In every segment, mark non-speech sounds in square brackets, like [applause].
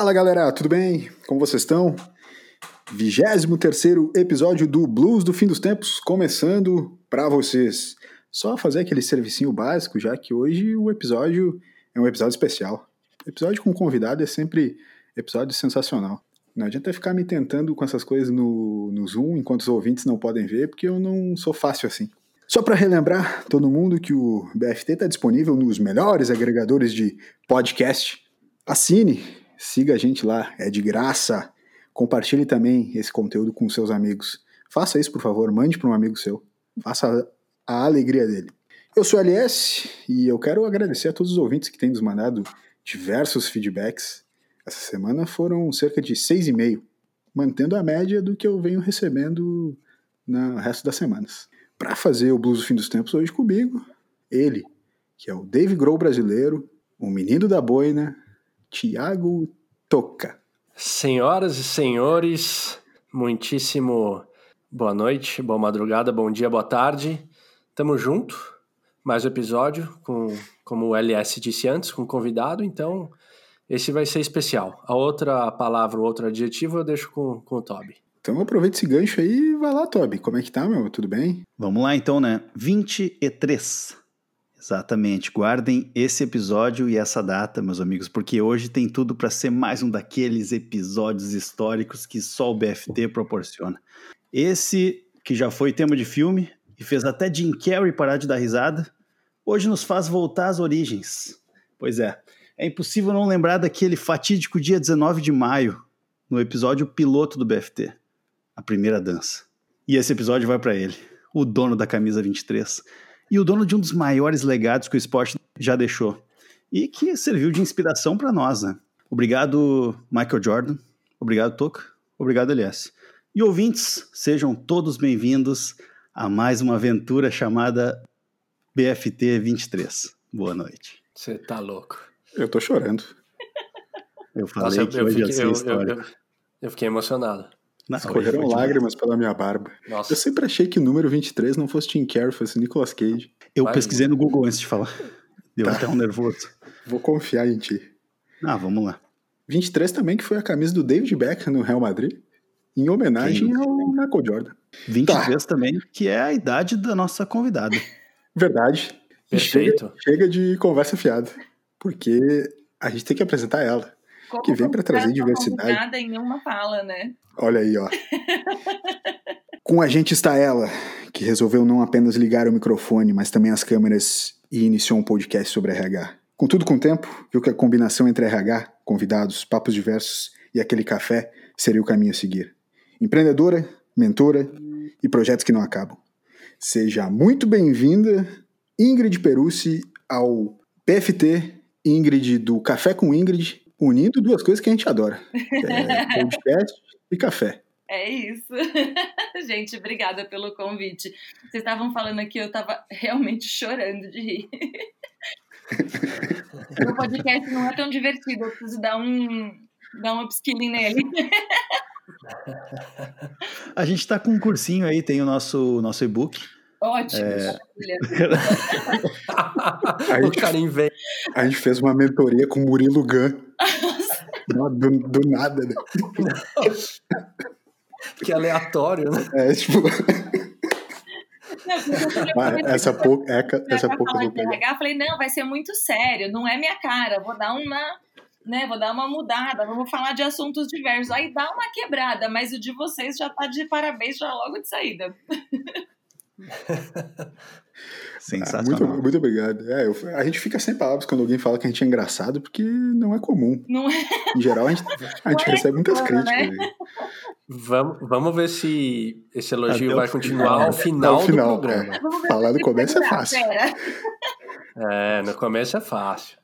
Fala galera, tudo bem? Como vocês estão? 23 episódio do Blues do Fim dos Tempos começando para vocês. Só fazer aquele servicinho básico, já que hoje o episódio é um episódio especial. Episódio com convidado é sempre episódio sensacional. Não adianta ficar me tentando com essas coisas no, no Zoom enquanto os ouvintes não podem ver, porque eu não sou fácil assim. Só para relembrar todo mundo que o BFT está disponível nos melhores agregadores de podcast. Assine, siga a gente lá, é de graça. Compartilhe também esse conteúdo com seus amigos. Faça isso, por favor, mande para um amigo seu. Faça a alegria dele. Eu sou LS e eu quero agradecer a todos os ouvintes que têm nos mandado diversos feedbacks. Essa semana foram cerca de seis e meio, mantendo a média do que eu venho recebendo no resto das semanas. Para fazer o Blues do Fim dos Tempos hoje comigo, ele, que é o Dave Grohl brasileiro, o menino da boina, Tiago Toca. Senhoras e senhores, muitíssimo boa noite, boa madrugada, bom dia, boa tarde. Tamo junto, mais um episódio, com, como o LS disse antes, com convidado, então esse vai ser especial. A outra palavra, o outro adjetivo eu deixo com, com o Toby. Então aproveita esse gancho aí e vai lá, Toby. Como é que tá, meu? Tudo bem? Vamos lá então, né? 23. Exatamente. Guardem esse episódio e essa data, meus amigos, porque hoje tem tudo para ser mais um daqueles episódios históricos que só o BFT proporciona. Esse que já foi tema de filme e fez até Jim Carrey parar de dar risada, hoje nos faz voltar às origens. Pois é, é impossível não lembrar daquele fatídico dia 19 de maio, no episódio piloto do BFT a primeira dança. E esse episódio vai para ele, o dono da camisa 23 e o dono de um dos maiores legados que o esporte já deixou e que serviu de inspiração para nós, né? Obrigado, Michael Jordan. Obrigado, Toca. Obrigado, Elias. E ouvintes, sejam todos bem-vindos a mais uma aventura chamada BFT 23. Boa noite. Você tá louco. Eu tô chorando. Eu falei Nossa, que eu, hoje fiquei, ia ser eu, eu, eu, fiquei emocionado. Não, Escorreram lágrimas pela minha barba. Nossa. Eu sempre achei que o número 23 não fosse Tim Carrey, fosse Nicolas Cage. Eu Vai, pesquisei no Google antes de falar. Deu tá. até um nervoso. Vou confiar em ti. Ah, vamos lá. 23 também, que foi a camisa do David Beckham no Real Madrid, em homenagem Quem? ao Michael Jordan. 23 tá. também, que é a idade da nossa convidada. [laughs] Verdade. Perfeito. Chega, chega de conversa fiada, porque a gente tem que apresentar ela. Como que vem para trazer diversidade. Nada em uma fala, né? Olha aí, ó. [laughs] Com a gente está ela, que resolveu não apenas ligar o microfone, mas também as câmeras e iniciou um podcast sobre RH. Contudo, com o tempo, viu que a combinação entre RH, convidados, papos diversos e aquele café seria o caminho a seguir. Empreendedora, mentora e projetos que não acabam. Seja muito bem-vinda, Ingrid Perucci, ao PFT Ingrid do Café com Ingrid unindo duas coisas que a gente adora: é [laughs] podcast e café. É isso. [laughs] gente, obrigada pelo convite. Vocês estavam falando aqui, eu estava realmente chorando de rir. [laughs] o podcast não é tão divertido, eu preciso dar um, dar um upskilling nele. A gente está com um cursinho aí, tem o nosso, nosso e-book. Ótimo, é... [laughs] a, gente, a gente fez uma mentoria com o Murilo Gun. [laughs] do, do, nada, né? Que aleatório, né? É, tipo. Não, essa pouca, é, essa pouca eu RH, falei, não, vai ser muito sério, não é minha cara, vou dar uma, né, vou dar uma mudada, vamos falar de assuntos diversos. Aí dá uma quebrada, mas o de vocês já tá de parabéns já logo de saída. [laughs] Sensacional. Ah, muito, muito obrigado. É, eu, a gente fica sem palavras quando alguém fala que a gente é engraçado, porque não é comum. Não é. Em geral, a gente, a gente é recebe muitas críticas. Né? Vamos, vamos ver se esse elogio vai continuar ao final, ao final do programa. É. Falar no começo é fácil. É, no começo é fácil.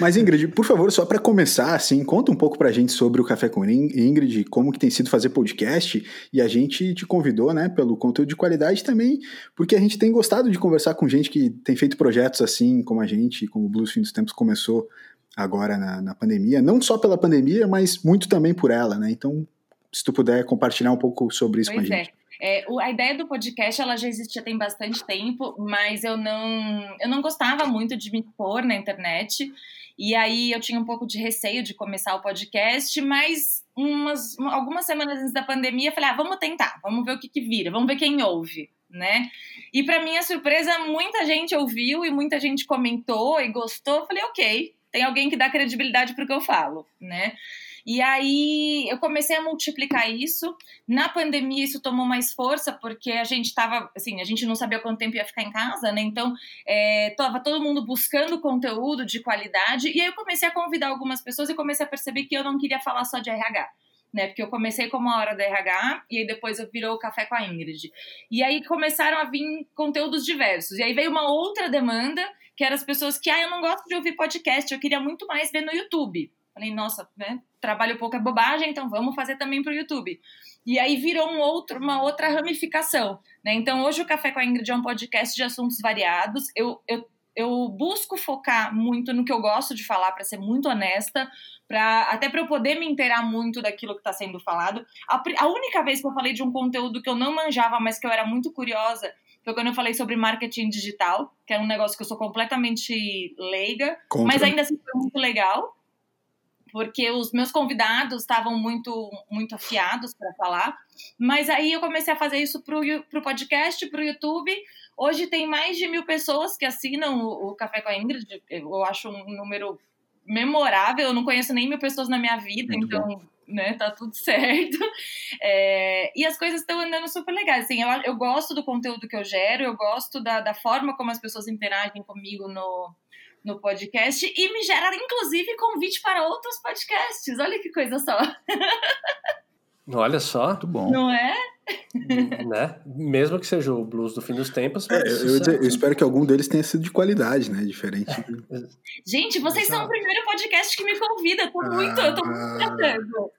Mas Ingrid, por favor, só para começar, assim, conta um pouco pra gente sobre o Café com Ingrid, como que tem sido fazer podcast, e a gente te convidou, né, pelo conteúdo de qualidade também, porque a gente tem gostado de conversar com gente que tem feito projetos assim, como a gente, como o Blues Fim dos Tempos começou agora na, na pandemia, não só pela pandemia, mas muito também por ela, né, então se tu puder compartilhar um pouco sobre isso pois com a é. gente. É, a ideia do podcast ela já existia tem bastante tempo, mas eu não, eu não gostava muito de me expor na internet. E aí eu tinha um pouco de receio de começar o podcast, mas umas, algumas semanas antes da pandemia eu falei, ah, vamos tentar, vamos ver o que, que vira, vamos ver quem ouve, né? E para minha surpresa, muita gente ouviu e muita gente comentou e gostou. Eu falei, ok, tem alguém que dá credibilidade para o que eu falo, né? E aí eu comecei a multiplicar isso. Na pandemia isso tomou mais força porque a gente estava, assim, a gente não sabia quanto tempo ia ficar em casa, né? Então estava é, todo mundo buscando conteúdo de qualidade. E aí eu comecei a convidar algumas pessoas e comecei a perceber que eu não queria falar só de RH. Né, porque eu comecei como a hora da RH e aí depois eu virou o café com a Ingrid. E aí começaram a vir conteúdos diversos. E aí veio uma outra demanda, que eram as pessoas que, ah, eu não gosto de ouvir podcast, eu queria muito mais ver no YouTube. Falei, nossa, né? Trabalho pouco é bobagem, então vamos fazer também para o YouTube. E aí virou um outro, uma outra ramificação. Né? Então, hoje o Café com a Ingrid é um podcast de assuntos variados. Eu, eu, eu busco focar muito no que eu gosto de falar, para ser muito honesta, pra, até para eu poder me inteirar muito daquilo que está sendo falado. A, a única vez que eu falei de um conteúdo que eu não manjava, mas que eu era muito curiosa, foi quando eu falei sobre marketing digital, que é um negócio que eu sou completamente leiga, Contra. mas ainda assim foi muito legal porque os meus convidados estavam muito muito afiados para falar. Mas aí eu comecei a fazer isso para o podcast, para o YouTube. Hoje tem mais de mil pessoas que assinam o, o, Café com a Ingrid. Eu acho um número memorável. Eu não conheço nem mil pessoas na minha vida, muito então. Bom. Né, tá tudo [laughs] certo. É, e as coisas estão andando super legais. Assim, eu, eu gosto do conteúdo que eu gero, eu gosto da, da forma como as pessoas interagem comigo no, no podcast e me gera, inclusive, convite para outros podcasts. Olha que coisa só. [laughs] Olha só. Muito bom. Não é? [laughs] né? Mesmo que seja o blues do fim dos tempos. É, eu, dizer, eu, espero que algum deles tenha sido de qualidade, né? Diferente. Gente, vocês Exato. são o primeiro podcast que me convida. Eu tô muito, ah, eu tô muito tratando.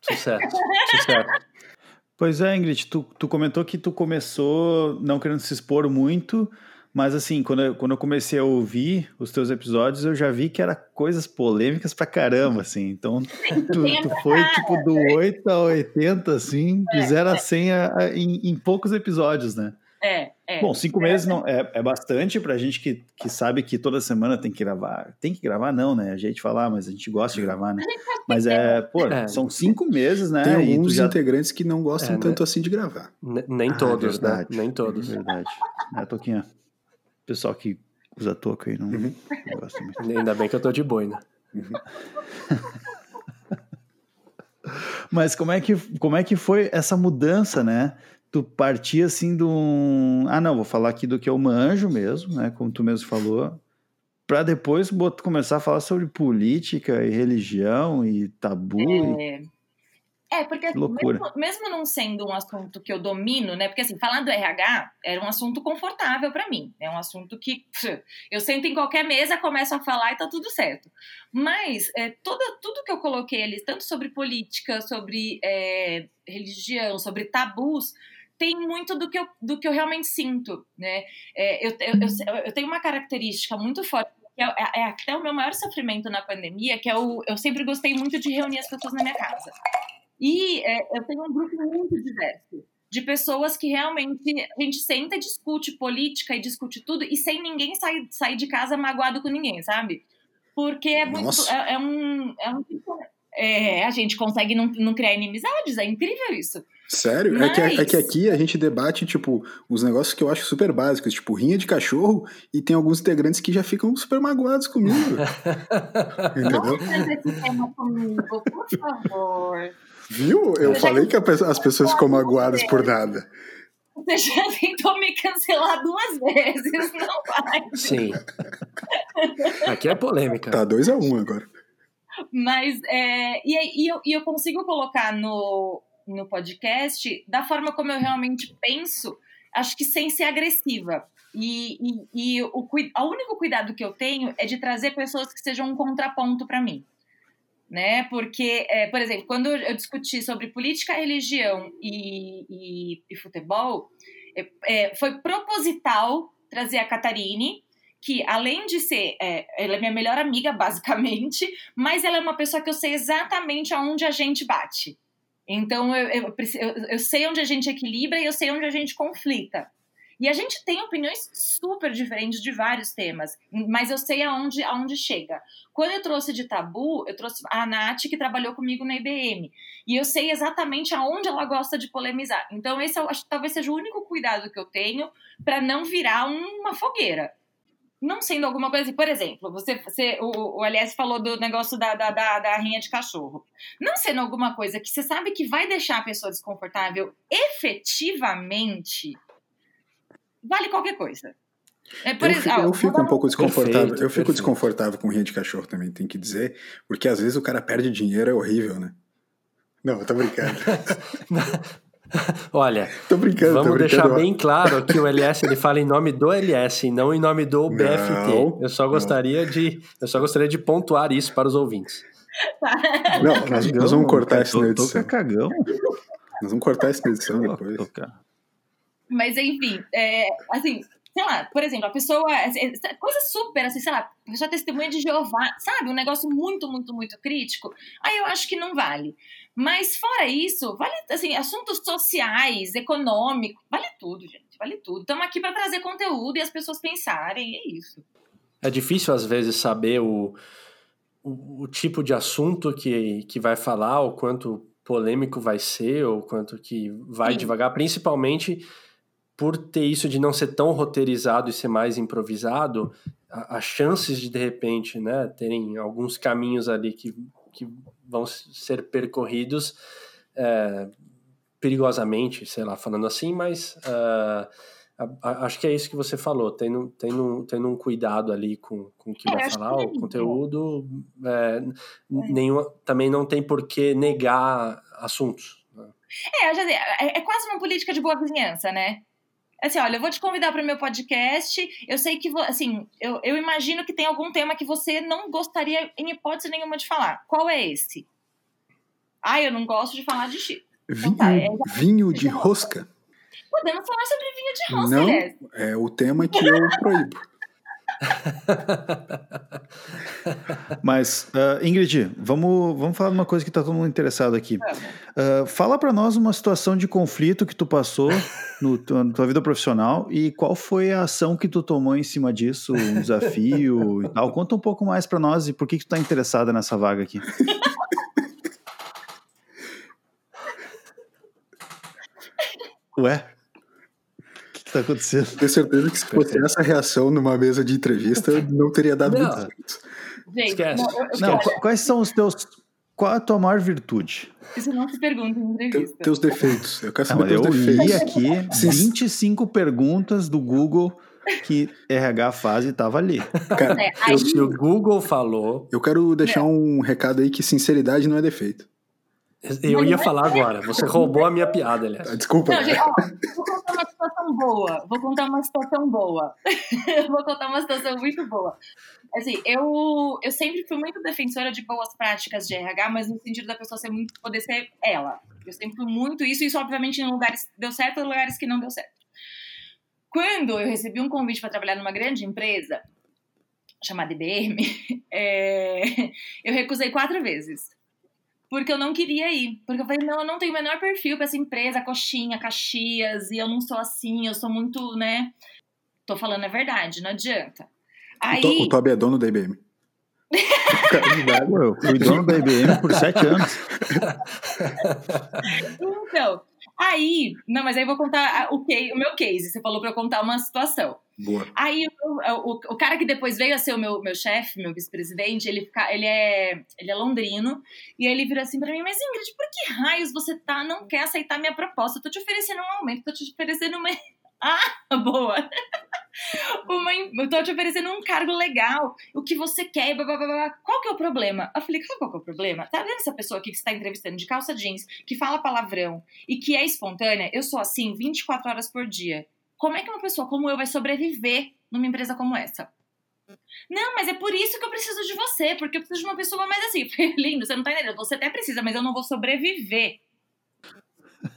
Sucesso. [laughs] Sucesso. Pois é, Ingrid, tu, tu comentou que tu começou não querendo se expor muito, mas assim, quando eu, quando eu comecei a ouvir os teus episódios, eu já vi que era coisas polêmicas pra caramba, assim. Então, [laughs] tu, tu foi tipo do 8 a 80, assim, de 0 a 100 a, a, em, em poucos episódios, né? É, é. Bom, cinco meses não, é, é bastante pra gente que, que sabe que toda semana tem que gravar. Tem que gravar, não, né? A gente falar, mas a gente gosta de gravar, né? Mas é, pô, é. são cinco meses, né? Tem alguns já... integrantes que não gostam é, tanto né? assim de gravar. nem todos, ah, né? Nem todos. Verdade. É, Toquinha pessoal que usa touca aí não, uhum. não gosta muito. [laughs] Ainda bem que eu tô de boina. Uhum. [laughs] Mas como é, que, como é que foi essa mudança, né? Tu partia assim de um. Ah, não, vou falar aqui do que eu manjo mesmo, né? Como tu mesmo falou. Para depois começar a falar sobre política e religião e tabu. É... E é, porque assim, mesmo, mesmo, não sendo um assunto que eu domino, né? Porque assim, falar do RH era um assunto confortável para mim. É um assunto que eu sento em qualquer mesa, começo a falar e tá tudo certo. Mas é, toda, tudo que eu coloquei ali, tanto sobre política, sobre é, religião, sobre tabus, tem muito do que eu, do que eu realmente sinto, né? É, eu, eu, eu, eu tenho uma característica muito forte que é, é, até o meu maior sofrimento na pandemia, que é o, eu sempre gostei muito de reunir as pessoas na minha casa. E é, eu tenho um grupo muito diverso de pessoas que realmente a gente senta e discute política e discute tudo e sem ninguém sair, sair de casa magoado com ninguém, sabe? Porque é muito. É, é, um. É, um é, a gente consegue não, não criar inimizades, é incrível isso. Sério? Mas... É, que, é que aqui a gente debate, tipo, os negócios que eu acho super básicos, tipo, rinha de cachorro, e tem alguns integrantes que já ficam super magoados comigo. [laughs] Entendeu? Vamos fazer esse tema comigo, por favor. Viu? Eu, eu falei que as pessoas ficam magoadas por nada. Você já tentou me cancelar duas vezes, [laughs] não vai. Sim. Aqui é polêmica. Tá 2 a 1 um agora. Mas, é, e, e, eu, e eu consigo colocar no, no podcast da forma como eu realmente penso, acho que sem ser agressiva. E, e, e o, o único cuidado que eu tenho é de trazer pessoas que sejam um contraponto para mim né? Porque, é, por exemplo, quando eu discuti sobre política, religião e, e, e futebol, é, é, foi proposital trazer a Catarine, que além de ser, é, ela é minha melhor amiga, [laughs] basicamente, mas ela é uma pessoa que eu sei exatamente aonde a gente bate. Então eu, eu, eu, eu sei onde a gente equilibra e eu sei onde a gente conflita. E a gente tem opiniões super diferentes de vários temas, mas eu sei aonde, aonde chega. Quando eu trouxe de tabu, eu trouxe a Nath, que trabalhou comigo na IBM. E eu sei exatamente aonde ela gosta de polemizar. Então, esse eu acho que talvez seja o único cuidado que eu tenho para não virar uma fogueira não sendo alguma coisa assim, por exemplo, você, você o, o Aliás falou do negócio da, da, da, da rinha de cachorro. Não sendo alguma coisa que você sabe que vai deixar a pessoa desconfortável efetivamente, vale qualquer coisa. É, eu, exemplo, fico, eu fico um pouco desconfortável. Perfeito, eu fico perfeito. desconfortável com rinha de cachorro também, tem que dizer, porque às vezes o cara perde dinheiro, é horrível, né? Não, eu tô brincando. [laughs] Olha, tô brincando, vamos tô deixar bem claro que o LS ele fala em nome do LS não em nome do BFT. Não, eu só gostaria não. de eu só gostaria de pontuar isso para os ouvintes. Não, nós, nós vamos cortar isso na edição. cagão. Nós vamos cortar isso na edição depois. Mas enfim, é, assim, sei lá, por exemplo, a pessoa. É, é, coisa super, assim, sei lá, já testemunha de Jeová, sabe? Um negócio muito, muito, muito crítico. Aí eu acho que não vale. Mas fora isso, vale, assim, assuntos sociais, econômicos, vale tudo, gente, vale tudo. Estamos aqui para trazer conteúdo e as pessoas pensarem, é isso. É difícil, às vezes, saber o, o, o tipo de assunto que, que vai falar, o quanto polêmico vai ser, ou quanto que vai Sim. devagar, principalmente por ter isso de não ser tão roteirizado e ser mais improvisado, as chances de de repente, né, terem alguns caminhos ali que, que vão ser percorridos é, perigosamente, sei lá, falando assim, mas uh, acho que é isso que você falou, tendo, tendo, tendo um cuidado ali com, com o que é, vai falar, que o conteúdo, é, é. Nenhuma, também não tem por que negar assuntos. Né? É, é, é quase uma política de boa vizinhança, né? Assim, olha, eu vou te convidar para o meu podcast. Eu sei que, assim, eu, eu imagino que tem algum tema que você não gostaria, em hipótese nenhuma, de falar. Qual é esse? Ah, eu não gosto de falar de Chico. Vinho, então, tá, é, vinho de rosca. Podemos falar sobre vinho de rosca, Não, aliás. é o tema que eu proíbo. [laughs] Mas, uh, Ingrid, vamos, vamos falar de uma coisa que está todo mundo interessado aqui. Uh, fala para nós uma situação de conflito que tu passou no, na tua vida profissional e qual foi a ação que tu tomou em cima disso, um desafio e tal. Conta um pouco mais para nós e por que, que tu está interessada nessa vaga aqui. [laughs] Ué? Que tá acontecendo? Tenho certeza que se fosse essa reação numa mesa de entrevista, não teria dado não. muito certo. Gente, Esquece. Não, eu, não, quais são os teus. Qual a tua maior virtude? Isso não se pergunta em entrevista. Teus defeitos. Eu quero saber não, teus eu defeitos. li aqui Sim. 25 perguntas do Google que RH faz e tava ali. Cara, é, aí... Se o Google falou. Eu quero deixar um recado aí que sinceridade não é defeito. Eu ia falar agora, você roubou a minha piada, aliás. Desculpa. Não, gente, ó, vou contar uma situação boa. Vou contar uma situação boa. [laughs] vou contar uma situação muito boa. Assim, eu, eu sempre fui muito defensora de boas práticas de RH, mas no sentido da pessoa ser muito, poder ser ela. Eu sempre fui muito isso, isso obviamente em lugares deu certo e em lugares que não deu certo. Quando eu recebi um convite para trabalhar numa grande empresa, chamada IBM, [laughs] é, eu recusei quatro vezes porque eu não queria ir. Porque eu falei, não, eu não tenho o menor perfil para essa empresa, coxinha, Caxias, e eu não sou assim, eu sou muito, né? Tô falando a verdade, não adianta. Aí... O, Toby é dono da IBM. eu [laughs] fui dono da IBM por sete anos. então, Aí, não, mas aí eu vou contar o, que, o meu case. Você falou para eu contar uma situação. Boa. Aí o, o, o, cara que depois veio a ser o meu, meu chefe, meu vice-presidente, ele, fica, ele, é, ele é londrino, e ele virou assim para mim, mas Ingrid, por que raios você tá, não quer aceitar minha proposta? Eu tô te oferecendo um aumento, tô te oferecendo uma. [laughs] Ah, boa! [laughs] Uma, eu tô te oferecendo um cargo legal, o que você quer, blá, blá, blá, qual que é o problema? Eu falei, qual que é o problema? Tá vendo essa pessoa aqui que você tá entrevistando de calça jeans, que fala palavrão e que é espontânea? Eu sou assim 24 horas por dia. Como é que uma pessoa como eu vai sobreviver numa empresa como essa? Não, mas é por isso que eu preciso de você, porque eu preciso de uma pessoa mais assim. [laughs] Lindo, você não tá entendendo. Você até precisa, mas eu não vou sobreviver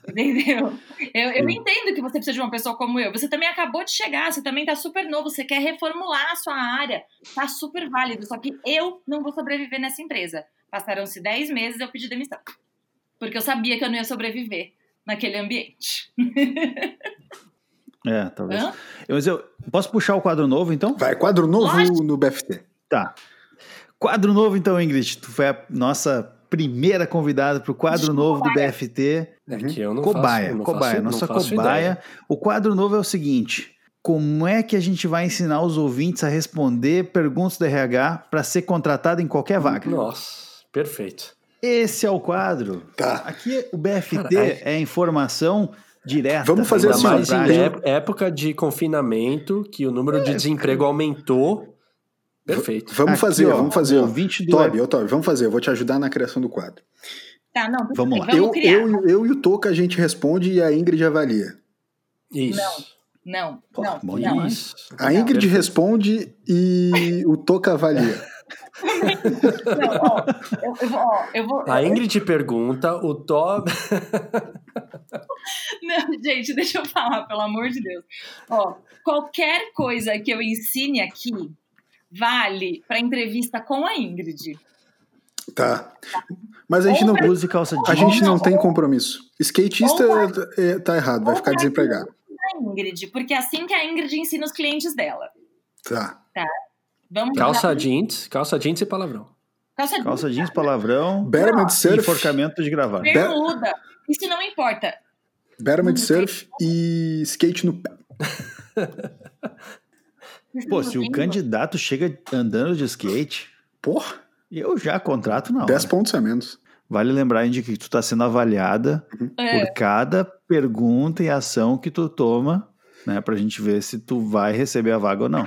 Entendeu? Eu, eu entendo que você precisa de uma pessoa como eu. Você também acabou de chegar, você também tá super novo, você quer reformular a sua área. Tá super válido, só que eu não vou sobreviver nessa empresa. Passaram-se 10 meses, eu pedi demissão. Porque eu sabia que eu não ia sobreviver naquele ambiente. [laughs] É, talvez. Hã? Mas eu posso puxar o quadro novo, então? Vai, quadro novo Lógico. no BFT. Tá. Quadro novo, então, Ingrid. Tu foi a nossa primeira convidada para o quadro De novo do. BFT. É que eu não cobaia, faço, não cobaia, faço, nossa cobaia. ideia. O quadro novo é o seguinte: como é que a gente vai ensinar os ouvintes a responder perguntas do RH para ser contratado em qualquer vaga? Nossa, perfeito. Esse é o quadro. Tá. Aqui o BFT é informação direta. Vamos fazer Ainda assim, ó, mais prática. é- época de confinamento, que o número É, de desemprego aumentou. Perfeito. Vamos Aqui, fazer, ó, vamos fazer. ó. do Toby, ô Toby, vamos fazer. Eu vou te ajudar na criação do quadro. Tá, não, Vamos lá. Vamos Eu, eu, eu e o Toca a gente responde e a Ingrid avalia. Isso. Não, Pô, não, bom não. Isso. A Ingrid Perfeito. responde e o Toca avalia. Não, ó, eu, ó, eu vou. A Ingrid pergunta, o Tob. [laughs] Não, gente, deixa eu falar, pelo amor de Deus. Ó, qualquer coisa que eu ensine aqui vale para entrevista com a Ingrid. Tá. Mas a gente não, Use calça a jeans. gente não tem compromisso. Skatista Ou é, tá errado, vai ou ficar vai- desempregado. A Ingrid, porque é assim que a Ingrid ensina os clientes dela. Tá. Vamos Calça jeans, calça jeans e palavrão. calça jeans, Calça jeans, palavrão, Betterment e Surf, enforcamento de gravata. bermuda. Isso não importa. Betterment Surf e skate no pé. Pô, se o candidato chega andando de skate, Porra, eu já contrato na hora. 10 pontos a menos. Vale lembrar, Indy, que tu tá sendo avaliada É, por cada pergunta e ação que tu toma, né? Pra gente ver se tu vai receber a vaga ou não.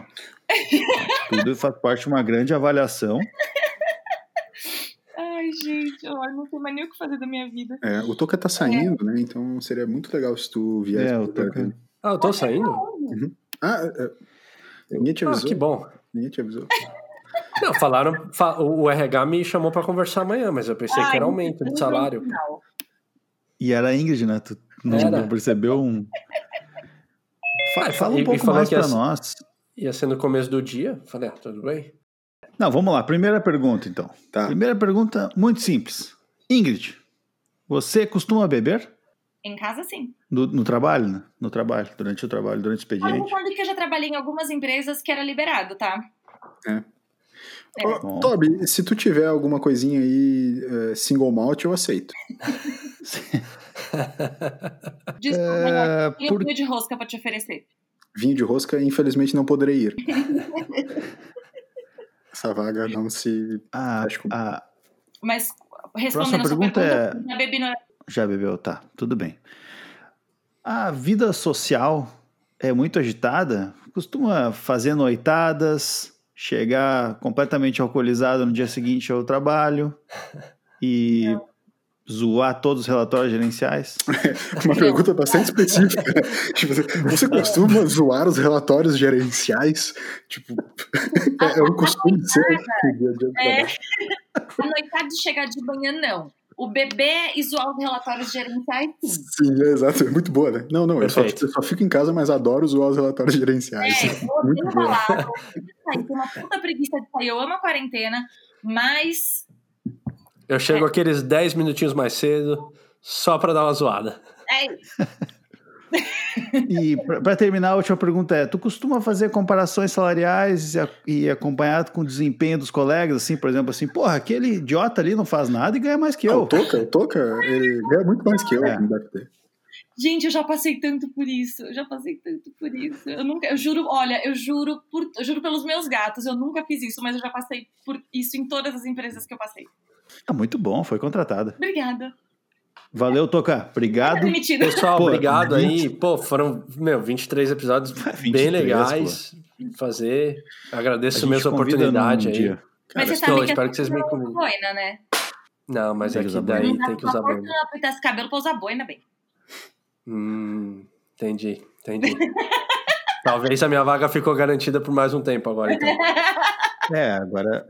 [laughs] Tudo faz parte de uma grande avaliação. Ai, gente, eu não sei mais nem o que fazer da minha vida. É, o Toca tá saindo, né? Então seria muito legal se tu viesse. É, o Toca-. Ah, eu tô saindo? Ah, é, ninguém te Ah, avisou. que bom. Ninguém te avisou. Não, falaram, fa- o RH me chamou pra conversar amanhã, mas eu pensei que Ai, era aumento de salário. não. E era a Ingrid, né? Tu não, não percebeu um. Ah, Fala e- um e pouco falou mais que pra essa- nós. Ia ser no começo do dia. Falei, ah, tudo bem. Não, vamos lá. Primeira pergunta, então. Tá. Primeira pergunta, muito simples. Ingrid, você costuma beber? Em casa, sim. No, no trabalho, né? No trabalho, durante o trabalho, durante o expediente. sabe que eu já trabalhei em algumas empresas que era liberado, tá? É. Ô, Bom. Toby, se tu tiver alguma coisinha aí, é, single malt, eu aceito. [laughs] Desculpa, É, eu por- de rosca pra te oferecer. Vinho de rosca, infelizmente não poderei ir. [laughs] Essa vaga não se. a, Acho que- a- Mas respondendo a sua pergunta pergunta, é- já bebi no... já bebeu, tá, tudo bem. A vida social é muito agitada? Costuma fazer noitadas, chegar completamente alcoolizado no dia seguinte ao trabalho e zoar todos os relatórios gerenciais? [laughs] Uma pergunta bastante específica. [laughs] Tipo, você costuma zoar os relatórios gerenciais? Tipo, [laughs] é um costume seu. É. A noitada de chegar de manhã, não. O bebê e zoar os relatórios gerenciais, sim. Sim, é exato. É muito boa, né? Não, não, eu só, eu só fico em casa, mas adoro zoar os relatórios gerenciais. É, muito boa. falar, eu tenho uma puta preguiça de sair. Eu amo a quarentena, mas Eu chego aqueles 10 minutinhos mais cedo, só pra dar uma zoada. é isso. [laughs] E para terminar, a última pergunta é: tu costuma fazer comparações salariais e, e acompanhado com o desempenho dos colegas, assim, por exemplo, assim, porra, aquele idiota ali não faz nada e ganha mais que Ah, eu. o Toca, o Toca, ele ganha muito mais que eu, É. não deve ter. Gente, eu já passei tanto por isso. Eu já passei tanto por isso. Eu nunca, eu juro, olha, eu juro por, eu juro pelos meus gatos, eu nunca fiz isso, mas eu já passei por isso em todas as empresas que eu passei. Ah, muito bom, foi contratada. Obrigada. Valeu, Toca. Obrigado. Demitido. Pessoal, Pô, obrigado 20. aí. Pô, foram, meu, 23 episódios [laughs] 23, bem legais de fazer. Agradeço mesmo a oportunidade aí. dia. Mas Cara, você sabe que espero que vocês me pessoa convidem. boina, né? Não, mas Tem é que daí Não dá tem que usar boina. apertar esse cabelo pra usar boina, bem. Hum, entendi, entendi. [laughs] Talvez a minha vaga ficou garantida por mais um tempo agora, então. [laughs] É, agora.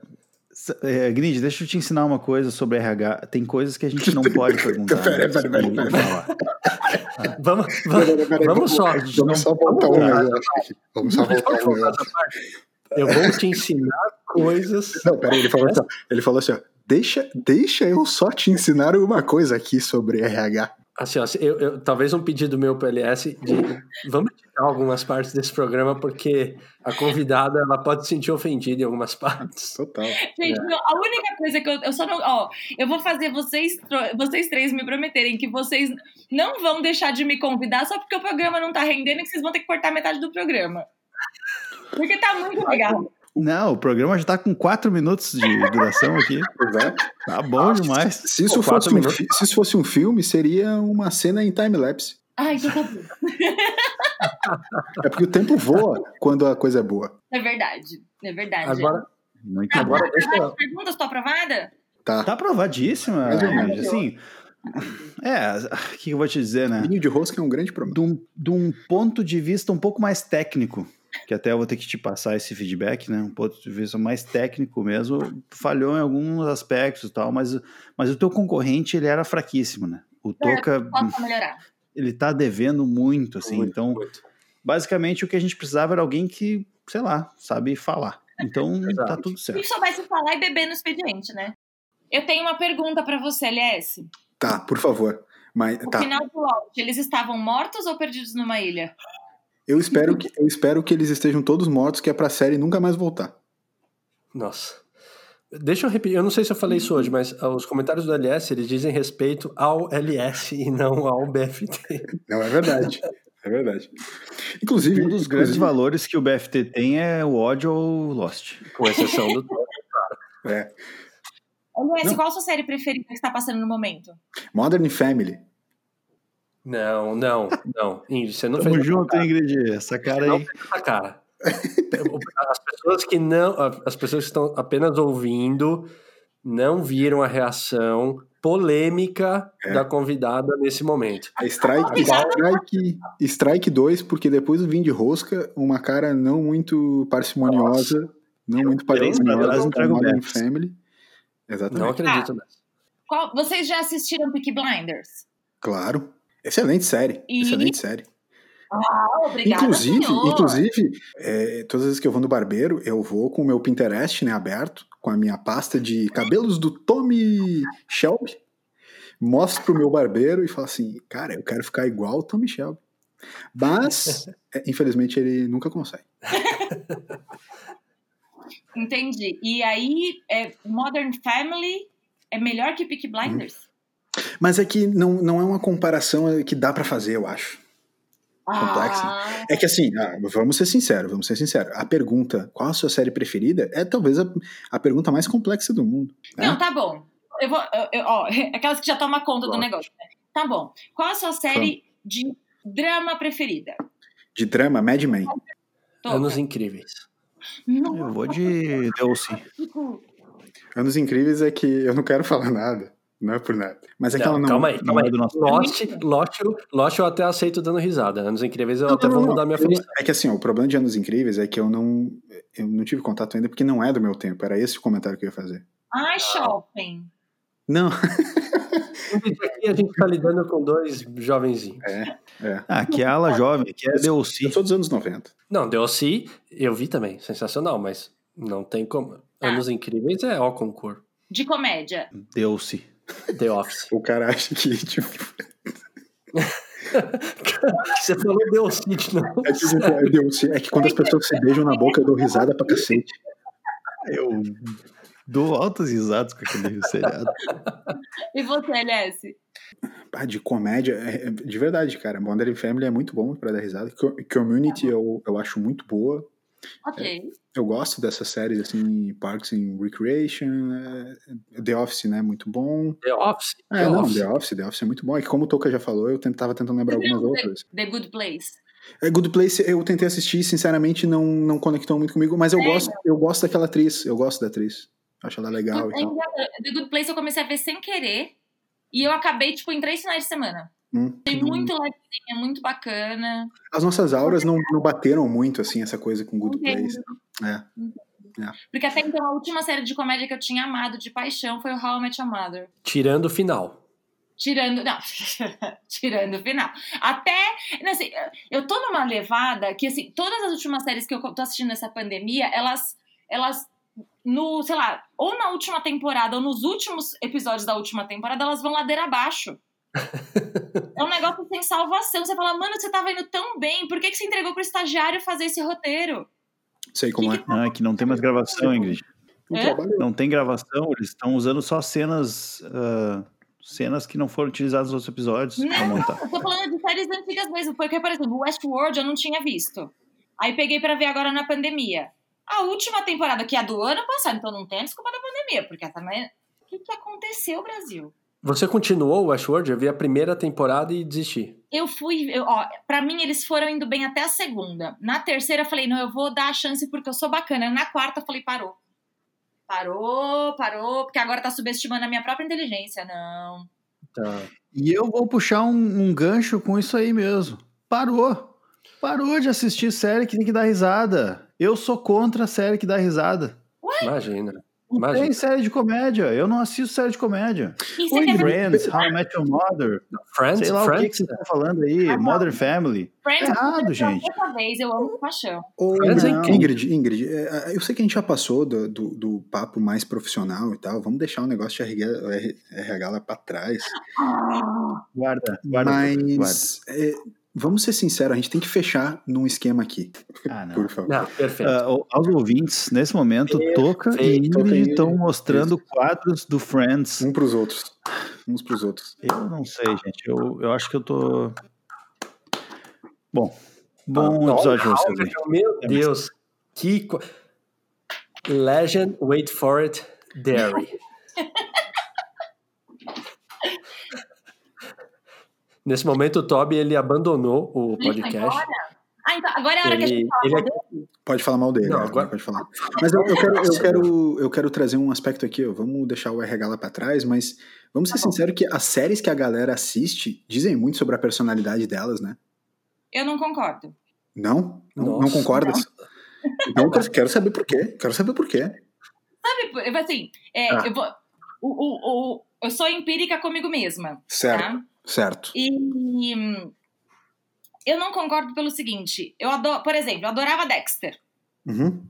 É, Grid, deixa eu te ensinar uma coisa sobre RH. Tem coisas que a gente [laughs] não pode perguntar. Pera, né, pera, pera, [laughs] pera. Vamos, Peraí, vamos, peraí, peraí, vamos só. Vamos só voltar um vamos- negócio aqui. Vamos só [laughs] voltar um. Eu vou te ensinar coisas. Não, peraí, ele falou assim, ó, ele falou assim, ó, deixa, deixa eu só te ensinar uma coisa aqui sobre RH. Assim, ó, eu, eu- talvez um pedido meu para LS de vamos tirar algumas partes desse programa porque a convidada ela pode se sentir ofendida em algumas partes. Total. Gente, não, a única coisa que eu, eu só não. Ó, eu vou fazer vocês, vocês três me prometerem que vocês não vão deixar de me convidar só porque o programa não tá rendendo e que vocês vão ter que cortar metade do programa. Porque tá muito legal. Não, o programa já tá com quatro minutos de duração aqui. [laughs] Exato. Tá bom demais. Se isso, Pô, fosse um, fi- se isso fosse um filme, seria uma cena em time-lapse. Ai, tá bom. [laughs] É porque o tempo voa quando a coisa é boa. É verdade. É verdade. Agora, Muito bom. agora deixa eu- Pergunta, estou aprovada? Tá. Tá aprovadíssima, Mais ou menos. Andy, assim. É, o que eu vou te dizer, né? Vinho de rosca é um grande problema. De um, de um ponto de vista um pouco mais técnico, que até eu vou ter que te passar esse feedback, né? Um ponto de vista mais técnico mesmo, falhou em alguns aspectos e tal, mas, mas o teu concorrente, ele era fraquíssimo, né? O Toca, Posso melhorar? ele tá devendo muito, assim, Muito, então, muito. basicamente o que a gente precisava era alguém que, sei lá, sabe falar. Então, [laughs] Exato. tá tudo Se certo. soubesse falar e beber no expediente, né? Eu tenho uma pergunta pra você, LS. Tá, por favor. Mas O tá. final do Lost, eles estavam mortos ou perdidos numa ilha? Eu espero [laughs] que eu espero que eles estejam todos mortos, que é pra série nunca mais voltar. Nossa. Deixa eu repetir, eu não sei se eu falei isso hoje, mas ah, os comentários do LS eles dizem respeito ao LS [laughs] e não ao BFT. Não é verdade. É verdade. Inclusive, Um dos grandes inclusive- valores que o BFT tem é o ódio ao Lost. Com exceção do. é, LS, Não. qual a sua série preferida que está passando no momento? Modern Family. Não, não, não. Ingrid, você não Tamo fez junto, Ingrid. Essa cara Não aí. essa cara. [laughs] As pessoas que não. As pessoas que estão apenas ouvindo não viram a reação polêmica É. da convidada nesse momento. É Strike, strike, strike 2, porque depois do vinho de rosca, uma cara não muito parcimoniosa, não muito Três pra trás, parcimoniosa Beps. Family. Não Exatamente. acredito nessa. Qual- vocês já assistiram Peaky Blinders? Claro. Excelente série. E? Excelente série. Ah, obrigada, inclusive, senhor. inclusive é, todas as vezes que eu vou no barbeiro, eu vou com o meu Pinterest né, aberto, com a minha pasta de cabelos do Tommy Shelby. Mostro pro meu barbeiro e falo assim, cara, eu quero ficar igual o Tommy Shelby. Mas, [laughs] é, infelizmente, ele nunca consegue. Entendi. E aí, é, Modern Family é melhor que Peaky Blinders? Mas é que não, não é uma comparação que dá pra fazer, eu acho. Complexa. Ah, É que assim, ah, vamos ser sinceros, vamos ser sinceros. A pergunta, qual a sua série preferida, é talvez a, a pergunta mais complexa do mundo. né? Não, tá bom. Eu vou, eu- eu- ó, [laughs] aquelas que já tomam conta do Lógico. negócio. né? Tá bom. Qual a sua série de drama preferida? De drama, Mad Men. Toca. Anos incríveis. Eu vou de Delcy. Anos Incríveis é que eu não quero falar nada. Não é por nada. Mas é que Não, ela não. calma aí, não calma é aí. do nosso Lost, Lost, eu- Lost eu até aceito dando risada. Anos incríveis eu Não, até não, vou não, mudar minha felicidade. É que assim, ó, o problema de Anos Incríveis é que eu não. Eu não tive contato ainda porque não é do meu tempo. Era esse o comentário que eu ia fazer. Ai, shopping. Não. Aqui a gente tá lidando com dois jovenzinhos. É, é. Ah, aqui é a ala jovem, aqui é Delcy. Eu sou dos anos 90. Não, DLC eu vi também, sensacional, mas não tem como. Anos incríveis é ó concurso. De comédia. Delcy. The Office. O cara acha que, tipo. [laughs] Você falou DLC de novo. É que, é, Deus, é que quando as pessoas se beijam na boca, eu dou risada pra cacete. Eu dou altas risadas com aquele seriado. E você, LS? Ah, de comédia, é- é- de verdade, cara. Modern Family é muito bom pra dar risada. Co- Community eu, eu acho muito boa. Ok. Eu gosto dessas séries, assim, Parks and Recreation, é, The Office, né, muito bom. The Office. É, The não, Office. The Office, The Office é muito bom. É que como o Toca já falou, eu tentava tentando lembrar algumas outras. The Good Place. É, Good Place eu tentei assistir, sinceramente não, não conectou muito comigo, mas eu gosto, eu gosto daquela atriz, eu gosto da atriz. Acho ela legal e É tal. The Good Place eu comecei a ver sem querer. E eu acabei, tipo, em três finais de semana. Hum. Achei muito levezinha, muito bacana. As nossas auras não, não bateram muito, assim, essa coisa com Good Place. É. Porque até então a última série de comédia que eu tinha amado de paixão foi o How I Met Your Mother. Tirando o final. Tirando. Não, [laughs] tirando o final. Até. não, Assim, eu tô numa levada que, assim, todas as últimas séries que eu tô assistindo nessa pandemia, elas. elas no, sei lá, ou na última temporada, ou nos últimos episódios da última temporada, elas vão ladeira abaixo. É um negócio sem salvação. Você fala, mano, você tava indo tão bem, por que, que você entregou pro estagiário fazer esse roteiro? Sei como é. Ah, que não tem mais gravação, Ingrid. Não É? Não tem gravação, eles estão usando só cenas. ah, cenas que não foram utilizadas nos outros episódios Não, montar. eu tô falando de séries antigas mesmo, porque, por exemplo, Westworld eu não tinha visto. Aí peguei pra ver agora na pandemia. A última temporada, que é a do ano passado, então não tem a desculpa da pandemia, porque também. O que, que aconteceu, Brasil? Você continuou o Westworld? Eu vi a primeira temporada e desisti. Eu fui, eu, ó, pra mim eles foram indo bem até a segunda. Na terceira eu falei, não, eu vou dar a chance porque eu sou bacana. Na quarta eu falei, parou. Parou, parou, porque agora tá subestimando a minha própria inteligência. Não. Tá. E eu vou puxar um, um gancho com isso aí mesmo. Parou. Parou de assistir série que tem que dar risada. Eu sou contra a série que dá risada. Imagina. Não Imagina. tem série de comédia. Eu não assisto série de comédia. Você Oi, Friends, How I Met Your Mother, Friends? sei lá o que, Friends? que vocês estão falando aí, Ah, não. Modern Family. Friends? É errado, gente. Outra vez, eu amo com paixão. Ô, Friends é não, incrível. Ingrid, Ingrid, é, eu sei que a gente já passou do, do, do papo mais profissional e tal. Vamos deixar o negócio de RH, RH lá pra trás. Guarda, guarda. guarda. Mas é, vamos ser sinceros, a gente tem que fechar num esquema aqui, Ah, não. por favor. Não, perfeito. Ah, o- aos ouvintes, nesse momento, Toca e Perfeito. Toca Ingrid e- estão mostrando quadros do Friends. Um pros outros. Uns pros outros. Eu não sei, gente. Eu, eu acho que eu tô. Bom, bom Olha, episódio pra vocês aí. Meu Deus. Que. co- Legend, wait for it, Derry. [laughs] Nesse momento, o Toby ele abandonou o Ele podcast. Ah, então agora é a hora que a Ele, gente fala ele é dele. Pode falar mal dele, Não, né? agora- pode falar. Mas eu, eu quero, eu, quero, eu quero trazer um aspecto aqui, ó. vamos deixar o RH lá pra trás, mas vamos ser Tá sinceros que as séries que a galera assiste dizem muito sobre a personalidade delas, né? Eu não concordo. Não? Não, não concordas? Então eu quero- saber por quê. Quero saber por quê. Sabe, eu- assim, é, Ah. eu vou. O, o, o, eu sou empírica comigo mesma, Certo, tá? Certo. E eu não concordo pelo seguinte: eu adoro, por exemplo, eu adorava Dexter. Uhum.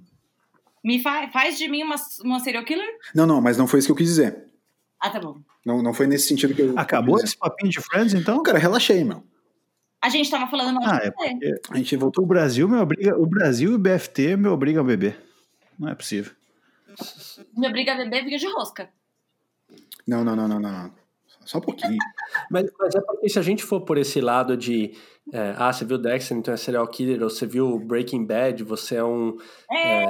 Me fa faz de mim uma, uma serial killer? Não, não, mas não foi isso que eu quis dizer. Ah, tá bom. Não, não foi nesse sentido que eu. Acabou esse papinho de Friends, então? Cara, relaxei, meu. A gente tava falando mal Ah, de é A gente voltou. o Brasil me obriga. O Brasil e o BFT me obrigam a beber. Não é possível. Me obriga a beber vinho de rosca. Não, não, não, não, não. Só um pouquinho. [laughs] Mas, mas é porque se a gente for por esse lado de é, ah, você viu Dexter, então é serial killer, ou você viu Breaking Bad, você é um. É.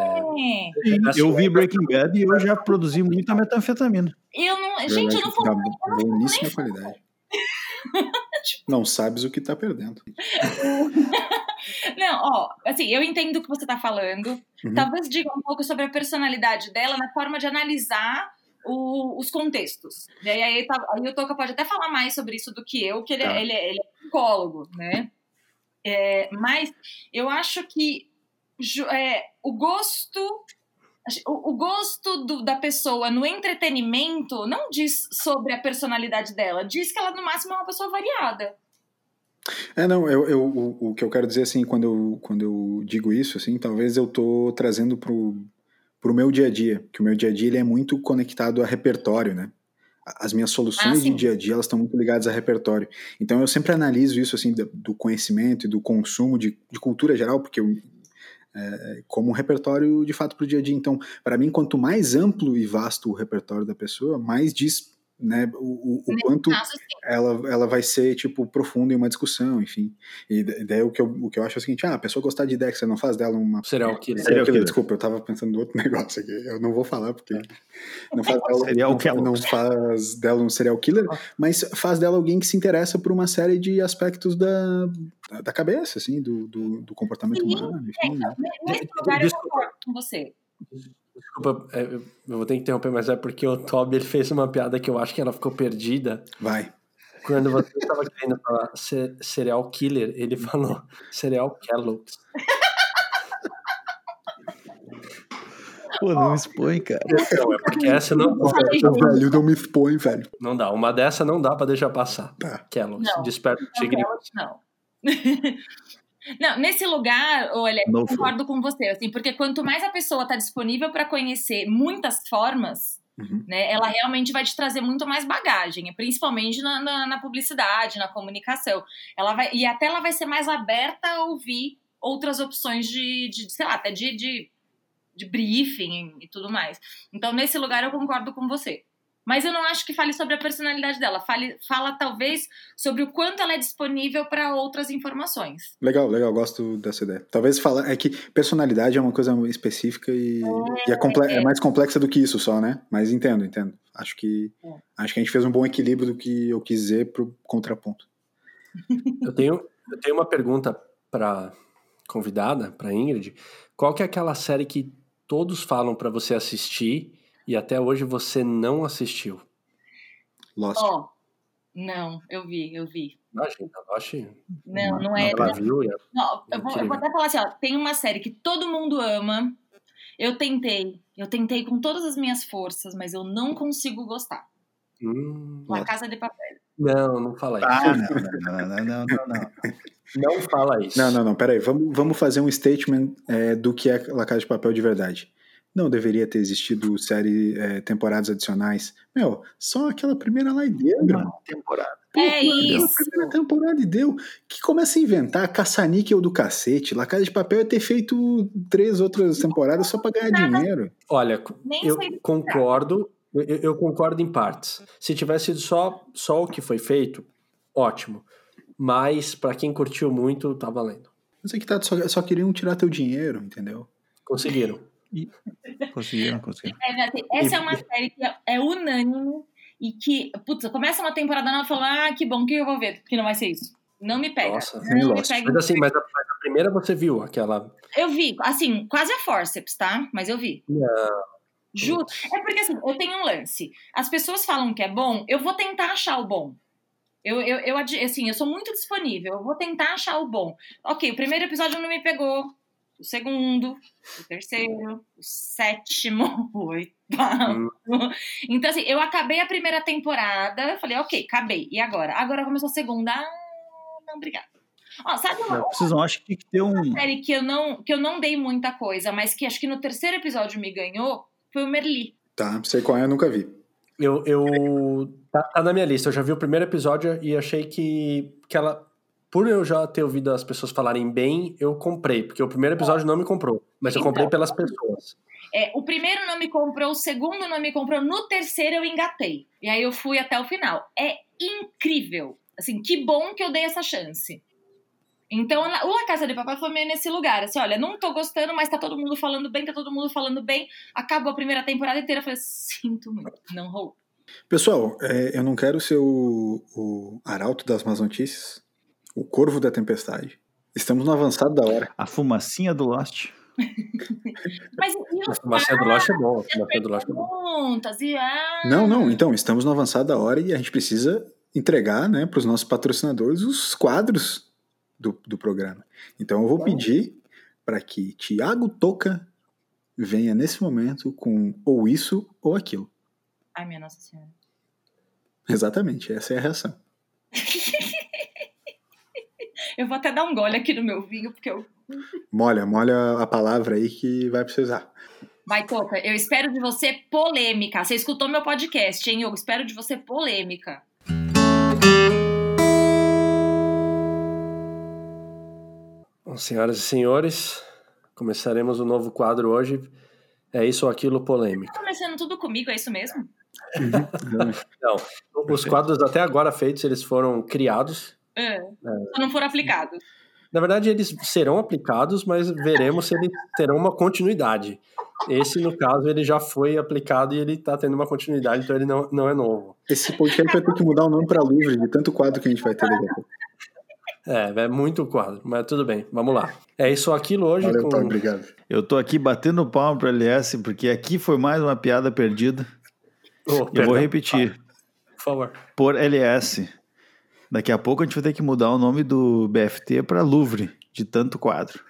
Eu vi Breaking Bad e eu já produzi muita metanfetamina. Eu não. Gente, eu não Da fumo. boníssima qualidade. Não sabes o que tá perdendo. [laughs] Não, ó, assim, eu entendo o que você tá falando. Uhum. Talvez diga um pouco sobre a personalidade dela na forma de analisar o- os contextos. E aí, tá- aí o Toca pode até falar mais sobre isso do que eu, que ele, é- Tá. ele, é- ele é psicólogo, né? É, mas eu acho que é, o gosto. O, o gosto do- da pessoa no entretenimento não diz sobre a personalidade dela, diz que ela, no máximo, é uma pessoa variada. É, não, eu, eu, o, o que eu quero dizer, assim, quando eu, quando eu digo isso, assim, talvez eu tô trazendo pro, pro meu dia a dia, que o meu dia a dia ele é muito conectado a repertório, né? As minhas soluções Ah, de dia a dia, elas estão muito ligadas a repertório. Então eu sempre analiso isso, assim, do, conhecimento e do consumo de, de cultura geral, porque eu, é, como um repertório de fato pro dia a dia. Então, para mim, quanto mais amplo e vasto o repertório da pessoa, mais diz né, o, o, o quanto Caso, ela, ela vai ser, tipo, profunda em uma discussão, enfim. E da- daí o que eu, o que eu acho é o seguinte, ah, a pessoa gostar de Dexter não faz dela uma... Serial killer. Serial killer, desculpa, eu tava pensando em outro [laughs] negócio aqui, eu não vou falar porque não faz [laughs] dela, Serial não, não faz dela um serial killer, mas faz dela alguém que se interessa por uma série de aspectos da, da cabeça, assim, do, do, do comportamento Sim, humano, enfim, né? Nesse lugar eu concordo com você. Desculpa, é, eu vou ter que interromper, mas é porque o Toby ele fez uma piada que eu acho que ela ficou perdida. Vai. Quando você estava querendo falar serial killer, ele falou serial Kellogg's. Pô, não me expõe, cara. Não, é porque essa não, velho, não me expõe, velho. não dá. Uma dessa não dá pra deixar passar. Tá. Kellogg's, desperta o Não, tigre. não. [laughs] Não, nesse lugar, olha, eu concordo com você, assim, porque quanto mais a pessoa está disponível para conhecer muitas formas, Uhum. né, ela realmente vai te trazer muito mais bagagem, principalmente na, na, na publicidade, na comunicação. Ela vai, e até ela vai ser mais aberta a ouvir outras opções de, de sei lá, até de, de, de briefing e tudo mais. Então, nesse lugar, eu concordo com você. Mas eu não acho que fale sobre a personalidade dela. Fale, fala, talvez, sobre o quanto ela é disponível para outras informações. Legal, legal, gosto dessa ideia. Talvez falar. É que personalidade é uma coisa específica e é, e é, comple- é mais complexa do que isso só, né? Mas entendo, entendo. Acho que, É. acho que a gente fez um bom equilíbrio do que eu quis dizer pro contraponto. [laughs] Eu tenho, eu tenho uma pergunta pra convidada, pra Ingrid. Qual que é aquela série que todos falam pra você assistir e até hoje você não assistiu? Lost. Ó, não, eu vi, eu vi. Imagina, Lost. Não, não é. Ela viu e Não, eu vou, eu vou até falar assim, ó, tem uma série que todo mundo ama. Eu tentei, eu tentei com todas as minhas forças, mas eu não consigo gostar. Hum, La Casa de Papel. não, não fala isso. Ah, não, não, não, não, não, não. [laughs] Não fala isso. Não, não, não, peraí. Vamos, vamos fazer um statement é, do que é La Casa de Papel de verdade. Não deveria ter existido série, é, temporadas adicionais. Meu, só aquela primeira lá e deu. Uma temporada. É Pô, isso. A primeira temporada e deu. Que começa a inventar caça-níquel do cacete. La Casa de Papel é ter feito três outras temporadas só pra ganhar dinheiro. Olha, Nem eu concordo, eu, eu concordo em partes. Se tivesse sido só, só o que foi feito, ótimo. Mas pra quem curtiu muito, tá valendo. Mas é que tá, só, só queriam tirar teu dinheiro, entendeu? Conseguiram. Conseguiram, conseguiram. É, essa é uma série que é, é unânime e que, putz, começa uma temporada nova e fala, ah, que bom, que eu vou ver, que não vai ser isso. Não me pega. Nossa, não me Lost. pega. Mas assim, mas a, a primeira você viu, aquela. Eu vi, assim, quase a forceps, tá? Mas eu vi. Não. Juro. É porque assim, eu tenho um lance. As pessoas falam que é bom, eu vou tentar achar o bom. Eu, eu, eu, assim, eu sou muito disponível, eu vou tentar achar o bom. Ok, o primeiro episódio não me pegou. O segundo, o terceiro, o sétimo, [laughs] o oitavo. Então, assim, eu acabei a primeira temporada, eu falei, ok, acabei. E agora? Agora começou a segunda. Ah, não, obrigada. Ó, sabe uma, Vocês não acham que ter um. série que eu não que eu não dei muita coisa, mas que acho que no terceiro episódio me ganhou, foi o Merli. Tá, sei qual é, eu nunca vi. Eu. eu tá, tá na minha lista. Eu já vi o primeiro episódio e achei que, que ela. Por eu já ter ouvido as pessoas falarem bem, eu comprei. Porque o primeiro episódio não me comprou. Mas eu comprei pelas pessoas. É, o primeiro não me comprou, o segundo não me comprou, no terceiro eu engatei. E aí eu fui até o final. É incrível. Assim, que bom que eu dei essa chance. Então, a- o La Casa de Papai foi meio nesse lugar. Assim, olha, não tô gostando, mas tá todo mundo falando bem, tá todo mundo falando bem. Acabou a primeira temporada inteira, eu falei, sinto muito, não rolou. Pessoal, é, eu não quero ser o, o arauto das más notícias, o corvo da tempestade. Estamos no avançado da hora. A fumacinha do Lost. [laughs] Mas e A fumacinha do Lost é bom. A fumacinha do Lost é bom. perguntas? E, ah, Não, não, então, estamos no avançado da hora e a gente precisa entregar né, para os nossos patrocinadores os quadros do, do programa. Então eu vou pedir para que Tiago Toca venha nesse momento com ou isso ou aquilo. Ai, minha Nossa Senhora. Exatamente, essa é a reação. [laughs] Eu vou até dar um gole aqui no meu vinho, porque eu. Molha, molha a palavra aí que vai precisar. Vai, Toca, eu espero de você polêmica. Você escutou meu podcast, hein? Eu espero de você polêmica. Bom, senhoras e senhores, começaremos um novo quadro hoje. É isso ou aquilo polêmica. Tá começando tudo comigo, é isso mesmo? Não, os quadros até agora feitos, eles foram criados. É. Só não for aplicado. Na verdade, eles serão aplicados, mas veremos se eles terão uma continuidade. Esse, no caso, ele já foi aplicado e ele está tendo uma continuidade, então ele não, não é novo. Esse podcast vai ter que mudar o nome para Louvre, de tanto quadro que a gente vai ter daqui a pouco. É, é muito quadro, mas tudo bem, vamos lá. É isso aquilo hoje Valeu, com... Paulo, obrigado. Eu tô aqui batendo palmo pro LS, porque aqui foi mais uma piada perdida. Oh, Eu perdão, vou repetir. Por favor. Por LS. Daqui a pouco a gente vai ter que mudar o nome do BFT para Louvre, de tanto quadro.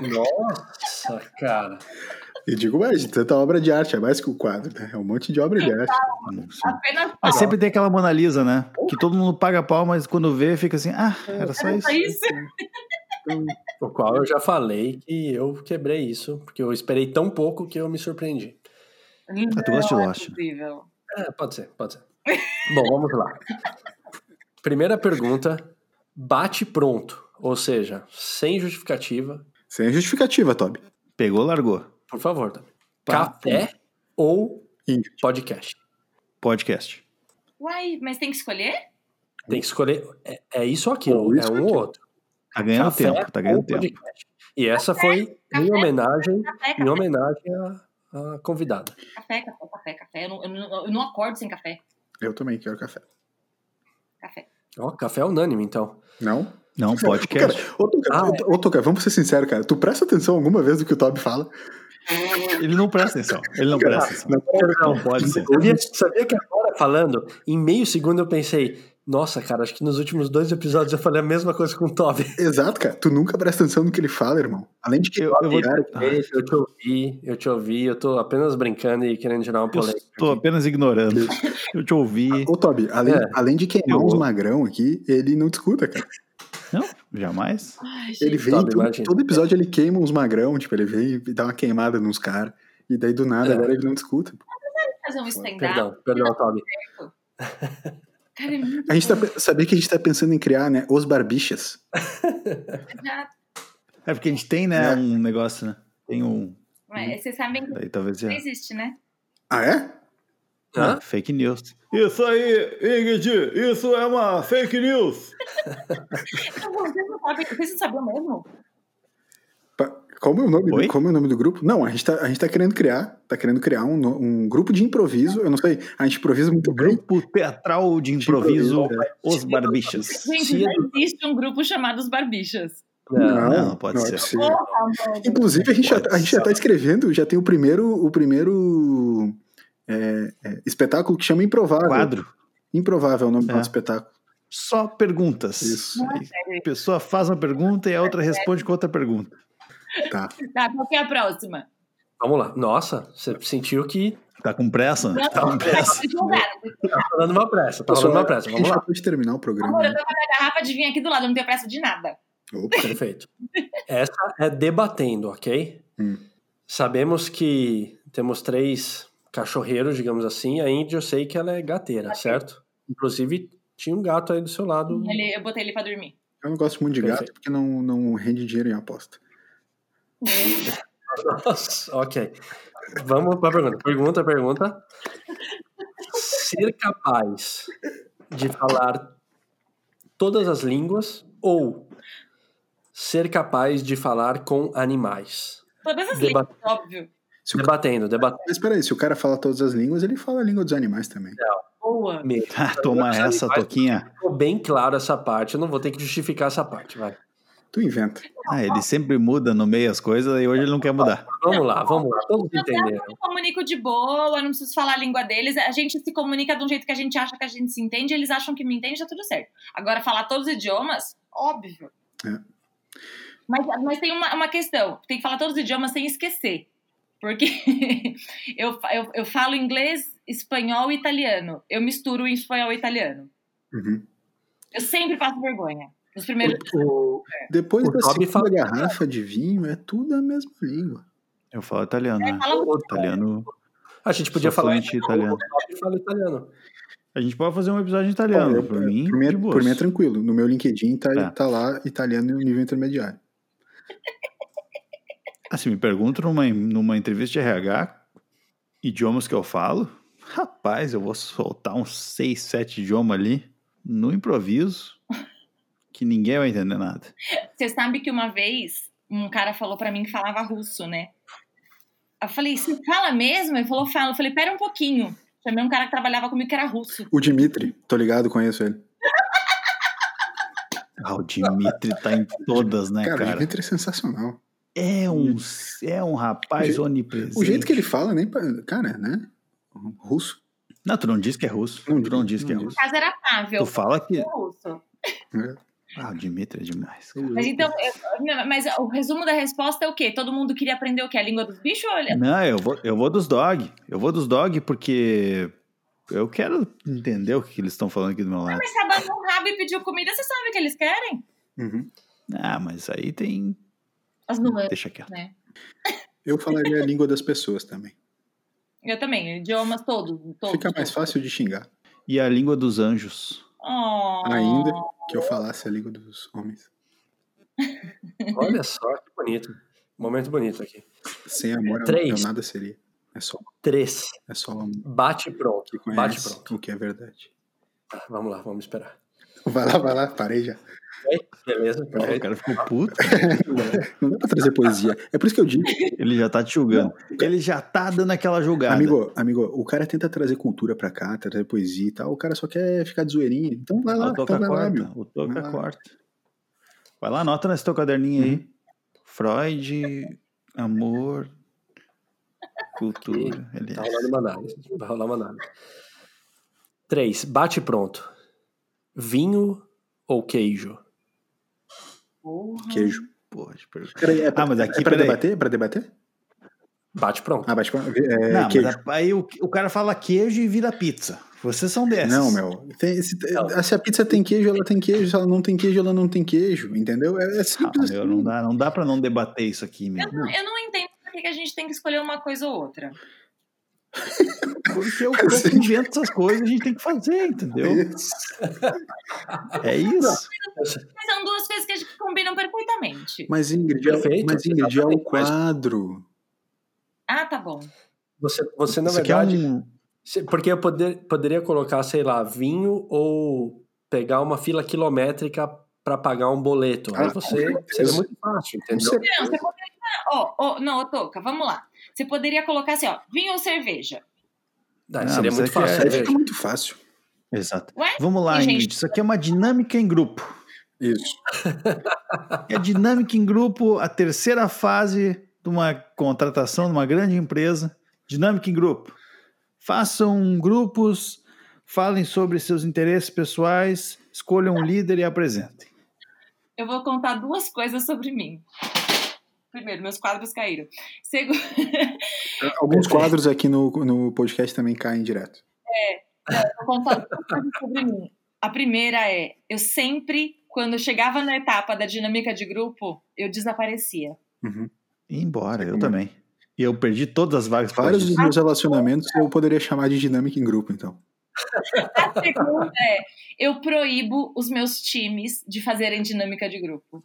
Nossa, cara. E digo mais, de tanta obra de arte, é mais que o quadro, né? É um monte de obra de arte. Apenas Mas sempre tem aquela Mona Lisa, né? Que todo mundo paga pau, mas quando vê, fica assim, ah, era só era isso. só isso. O qual eu já falei que eu quebrei isso, porque eu esperei tão pouco que eu me surpreendi. Ah, tu gosta de Não é Lost. É, pode ser, pode ser. Bom, vamos lá. Primeira pergunta, bate pronto, ou seja, sem justificativa. Sem justificativa, Toby. Pegou, largou. Por favor. Tá. Café ou Ingrid. podcast? Podcast. Uai, mas tem que escolher? Tem que escolher. É, é isso ou aquilo, Ou isso é um ou outro. Tá ganhando Café tempo, tá ganhando tempo. podcast. E essa foi em café. homenagem, Café, em café, homenagem à, à convidada. café, café, café, café. Eu não, eu, não, eu não acordo sem café. Eu também quero café. Café. Ó, café unânime, então. Não? Não, [laughs] podcast. Cara, ô, Tuca, Ah, ô, ô, Tuca, vamos ser sinceros, cara. Tu presta atenção alguma vez do que o Toby fala? Ele não presta atenção. Ele não presta atenção. Não, Não pode ser. Eu ia- sabia que agora falando, em meio segundo eu pensei, nossa, cara, acho que nos últimos dois episódios eu falei a mesma coisa com o Toby. [laughs] Exato, cara. Tu nunca presta atenção no que ele fala, irmão. Além de que. Eu, eu vou. Cara, Eu te ouvi, eu te ouvi, eu tô apenas brincando e querendo gerar uma Eu polêmica. estou aqui. apenas ignorando. [laughs] Eu te ouvi. Ô, Toby, além, É. além de queimar Eu- uns magrão aqui, ele não discuta, cara. Não, jamais. Ai, Ele gente. vem, Toby, todo, todo episódio ele queima uns magrão, tipo, ele vem e dá uma queimada nos caras. E daí do nada É. agora ele não discuta. fazer um stand-up. Perdão, perdão, Toby. [laughs] Cara, é muito A gente tá, sabia que a gente tá pensando em criar, né? Os barbichas. É porque a gente tem, né, É. um negócio, né? Tem um. Mas Vocês sabem que Daí talvez não já. existe, né? Ah, é? Hã? Ah, fake news. Isso aí, Ingrid, isso é uma fake news. [laughs] Vocês não sabem, vocês não sabiam mesmo? Como é, o nome Oi? do, como é o nome do grupo? Não, a gente tá, a gente tá querendo criar, tá querendo criar um, um grupo de improviso. Eu não sei, a gente improvisa muito bem. Grupo teatral de improviso, improviso, Os Barbichas. Gente, edu- existe um grupo chamado Os Barbichas. Não. não, pode é ser. Inclusive, a gente, já, Pode a gente já tá escrevendo, já tem o primeiro, o primeiro é, é, espetáculo que chama Improvável. Quadro. Improvável é o nome do É. espetáculo. Só perguntas. Isso. A pessoa faz uma pergunta e a outra responde com outra pergunta. Tá. Tá, qual que é a próxima? Vamos lá. Nossa, você sentiu que Tá com pressa? Não, Tá com pressa. tá rolando uma pressa, tá rolando uma pressa. a Vamos lá. já pode terminar o programa. Amor, eu né? tô com a minha garrafa de vinho aqui do lado, eu não tenho pressa de nada. Opa. Perfeito. Essa é debatendo, ok? Hum. Sabemos que temos três cachorreiros, digamos assim. A Indy eu sei que ela é gateira, certo? Inclusive, tinha um gato aí do seu lado. Ele- eu botei ele pra dormir. Eu não gosto muito de gato Perfeito. porque não, não rende dinheiro em aposta. [laughs] Nossa, ok. Vamos para a pergunta. Pergunta, pergunta. Ser capaz de falar todas as línguas ou ser capaz de falar com animais? Todas as Deba- línguas, óbvio. Se Debatendo, debatendo. Mas peraí, se o cara fala todas as línguas, ele fala a língua dos animais também. Boa. Ah, toma essa, Toquinha. Ficou bem claro essa parte. Eu não vou ter que justificar essa parte, vai. Tu inventa. Ah, ele sempre muda no meio as coisas e hoje ele não quer mudar. Vamos lá, vamos lá. Todos Eu entenderam. me comunico de boa, não preciso falar a língua deles. A gente se comunica de um jeito que a gente acha que a gente se entende, eles acham que me entende, tá tudo certo. Agora, falar todos os idiomas, óbvio. É. Mas, mas tem uma, uma questão: tem que falar todos os idiomas sem esquecer. Porque [laughs] eu, eu, eu falo inglês, espanhol e italiano. Eu misturo em espanhol e italiano. Uhum. Eu sempre passo vergonha. Nos primeiros. O- Depois O da Toby segunda fala- garrafa de vinho, é tudo a mesma língua. Eu falo italiano, né? Fala o- Italiano. A gente podia falar em italiano. Fala italiano. A gente pode fazer um episódio em italiano. Eu- por eu- mim, por, mim é, por mim é tranquilo. No meu LinkedIn tá, É. tá lá italiano no nível intermediário. Ah, se me perguntam numa, numa entrevista de RH, idiomas que eu falo, rapaz, eu vou soltar uns seis, sete idiomas ali, no improviso, que ninguém vai entender nada. Você sabe que uma vez um cara falou pra mim que falava russo, né? Eu falei, você fala mesmo? Ele falou, fala. Eu falei, pera um pouquinho. Chamei um cara que trabalhava comigo que era russo. O Dimitri, tô ligado, conheço ele. [laughs] Ah, o Dimitri tá em todas, né, cara, o cara? Dimitri é sensacional. É um, é um rapaz O onipresente. O jeito que ele fala, nem. Cara, né? Russo. Não, tu não diz que é russo. Não tu não diz, que é russo. No caso era Pavel. Tu fala que... russo. né? Ah, o Dimitri é demais. cara. Mas então, eu- não, mas o resumo da resposta é o quê? Todo mundo queria aprender o quê? A língua dos bichos? Olha, Não, eu vou, eu vou dos dog. Eu vou dos dog porque eu quero entender o que eles estão falando aqui do meu lado. mas você abanou o rabo e pediu comida, você sabe o que eles querem? Uhum. Ah, mas aí tem. As nuances, Deixa quieto. né? Eu falaria a língua das pessoas também. Eu também, idiomas todos. todos Fica mais todos. fácil de xingar. E a língua dos anjos. Oh. Ainda que eu falasse a língua dos homens. Olha só que bonito. Momento bonito aqui. Sem amor, Três. eu nada seria. É só, Três. é só amor Bate pronto. que Bate pronto. o que é verdade. Tá, vamos lá, vamos esperar. Vai lá, vai lá, parei já. Beleza? O cara ficou puto. Não dá pra trazer poesia. É por isso que eu digo, Ele já tá te julgando. Ele já tá dando aquela julgada. amigo, amigo, o cara tenta trazer cultura pra cá, trazer poesia e tal, o cara só quer ficar de zoeirinha. Então vai lá, então vai lá, meu. O toca Vai corta. Vai lá, anota nesse teu caderninho aí. Freud, amor, cultura. Ele... Tá rolando uma análise. Vai rolar uma análise. Três. Bate pronto. Vinho ou queijo? Porra. Queijo. Porra, de pergunta. Peraí, é pra, Ah, mas aqui, é pra peraí. debater? É pra debater? Bate pronto. Ah, bate pra... É, Não, queijo. mas aí o, o cara fala queijo e vira pizza. Vocês são desses. Não, meu. Tem- se, Não. se a pizza tem queijo, ela tem queijo. Se ela não tem queijo, ela não tem queijo. Entendeu? É, é Ah, simples meu, assim. não, dá, não dá pra não debater isso aqui, meu. Eu não, eu não entendo por que a gente tem que escolher uma coisa ou outra. Porque o corpo inventa essas coisas, a gente tem que fazer, entendeu? Isso. É isso. Mas são duas coisas que a gente combinam perfeitamente. Mas Ingrid, é, Perfeito, mas Ingrid é o quadro. Ah, tá bom. Você, você na aqui é verdade. um... Porque eu poder, poderia colocar, sei lá, vinho ou pegar uma fila quilométrica para pagar um boleto. Aí Ah, você com certeza. seria muito fácil, entendeu? Você- Não, você poderia. Ó, ó, não, Toca, vamos lá. Você poderia colocar assim, ó, vinho ou cerveja? Não, seria muito é que fácil. é- Aí cerveja. fica muito fácil. Exato. Ué? Vamos lá, gente- Ingrid. Isso aqui é uma dinâmica em grupo. Isso. É dinâmica em grupo, a terceira fase de uma contratação de uma grande empresa. Dinâmica em grupo. Façam grupos, falem sobre seus interesses pessoais, escolham um líder e apresentem. Eu vou contar duas coisas sobre mim. Primeiro, meus quadros caíram. Segundo, [laughs] Alguns quadros aqui no, no podcast também caem direto. vou contar duas coisas sobre mim. A primeira é, eu sempre, quando chegava na etapa da dinâmica de grupo, eu desaparecia. Uhum. E embora, eu é? também. E eu perdi todas as vagas. Vários dos meus relacionamentos eu poderia chamar de dinâmica em grupo, então. A segunda é, eu proíbo os meus times de fazerem dinâmica de grupo.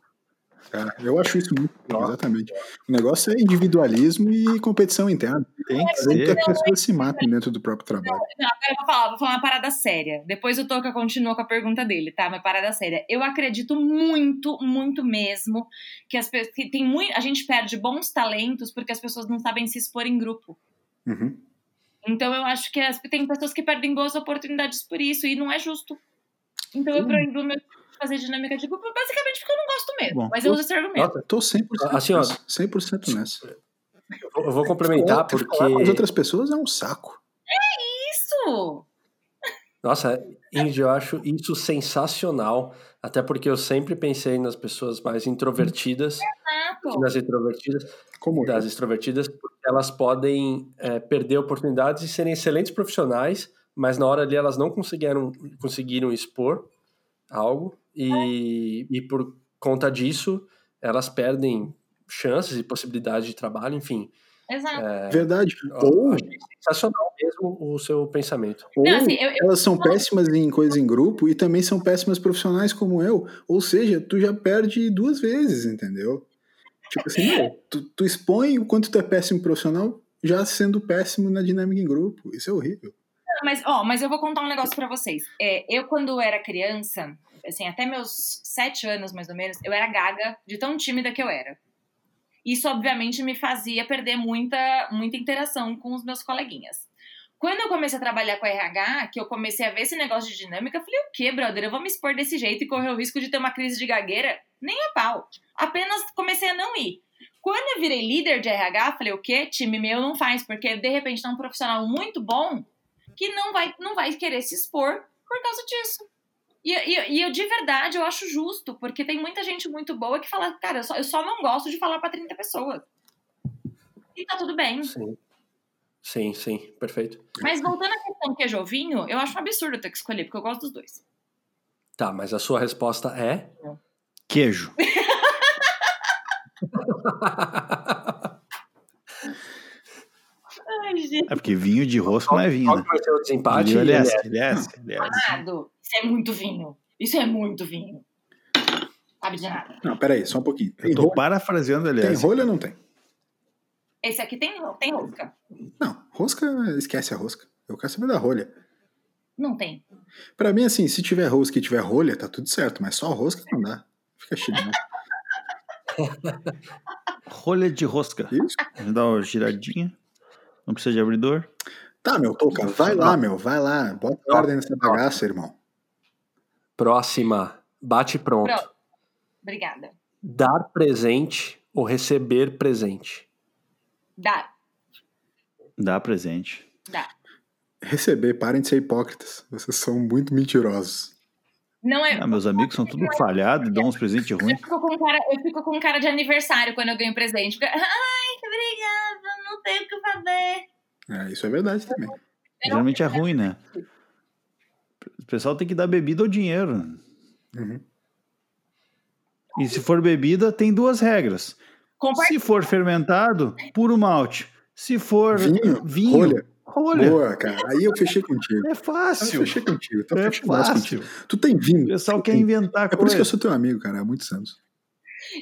Cara, eu acho isso muito bom, exatamente. O negócio é individualismo e competição interna. Tem que com que ser. as pessoas se matem dentro do próprio trabalho. Não, agora eu vou falar, vou falar uma parada séria. Depois o Toca continua com a pergunta dele, tá? Uma parada séria. Eu acredito muito, muito mesmo que as pessoas. Que tem muito, a gente perde bons talentos porque as pessoas não sabem se expor em grupo. Uhum. Então eu acho que as- tem pessoas que perdem boas oportunidades por isso, e não é justo. Então eu Sim. proíbo meu fazer dinâmica de grupo, basicamente porque eu não gosto mesmo. Bom, mas eu uso esse argumento. Nota, Tô 100% Assim, ó. nessa. 100% nessa. eu vou- eu complementar porque. Falar com as outras pessoas é um saco. Isso! Nossa, Ingrid, eu acho isso sensacional. Até porque eu sempre pensei nas pessoas mais introvertidas, Exato. nas introvertidas, Como eu. das extrovertidas, porque elas podem é, perder oportunidades e serem excelentes profissionais, mas na hora ali elas não conseguiram, conseguiram expor algo e, e por conta disso elas perdem chances e possibilidades de trabalho, enfim. Exato. Verdade. Eu Ou, achei sensacional mesmo o seu pensamento. ou Não, assim, eu- eu- elas são péssimas em coisas em grupo e também são péssimas profissionais como eu. Ou seja, tu já perde duas vezes, entendeu? Tipo assim, meu, tu, tu expõe o quanto tu é péssimo profissional já sendo péssimo na dinâmica em grupo. Isso é horrível. Mas, ó, mas eu vou contar um negócio pra vocês. É, eu, quando era criança, assim, até meus sete anos, mais ou menos, eu era gaga de tão tímida que eu era. Isso, obviamente, me fazia perder muita, muita interação com os meus coleguinhas. Quando eu comecei a trabalhar com a RH, que eu comecei a ver esse negócio de dinâmica, eu falei, o quê, brother? Eu vou me expor desse jeito e correr o risco de ter uma crise de gagueira? Nem a pau. Apenas comecei a não ir. Quando eu virei líder de RH, falei, o quê? Time meu não faz, porque de repente tá um profissional muito bom que não vai, não vai querer se expor por causa disso. E, e, e eu, de verdade, eu acho justo, porque tem muita gente muito boa que fala, cara, eu só, eu só não gosto de falar pra 30 pessoas. E tá tudo bem. Sim. Sim, sim, perfeito. Mas voltando à questão queijo ou vinho, eu acho um absurdo ter que escolher, porque eu gosto dos dois. Tá, mas a sua resposta é? Queijo. [laughs] Gente. É porque vinho de rosca não é vinho, Qual né? vai ser o desempate? Ele é, Ele ele é, ele é. Amado, isso é muito vinho. Isso é muito vinho. Sabe de nada. Não, peraí, só um pouquinho. Tem, Eu tô rolha, parafraseando ele. tem rolha ou não tem? Esse aqui tem, tem rosca. Não, rosca, esquece a rosca. Eu quero saber da rolha. Não tem. Pra mim, assim, se tiver rosca e tiver rolha, tá tudo certo, mas só rosca não dá. Fica chique, né? [laughs] Rolha de rosca. Isso? Dá uma giradinha. Não precisa de abridor. Tá, meu, Touca, vai lá, meu, vai lá. Bota ordem nessa bagaça, irmão. Próxima. Bate pronto. Pronto. Obrigada. Dar presente ou receber presente? Dá, Dá presente. dá. Receber, parem de ser hipócritas. Vocês são muito mentirosos. Não é. Ah, meus amigos são tudo falhados e dão uns presentes Eu ruins. fico, com cara, eu fico com cara de aniversário quando eu ganho presente. Ai, obrigada, tenho o que fazer. É, isso é verdade também. Geralmente é ruim, né? O pessoal tem que dar bebida ou dinheiro. Uhum. E se for bebida, tem duas regras. Se for fermentado, puro malte. Se for Vinho, vinho rolha. rolha. Boa, cara. Aí eu fechei contigo. É Eu fácil. fechei contigo. Tô É fácil. contigo. Tu tem vinho. O pessoal Tu quer tem- inventar É por coisa. isso que eu sou teu amigo, cara. Há muitos anos.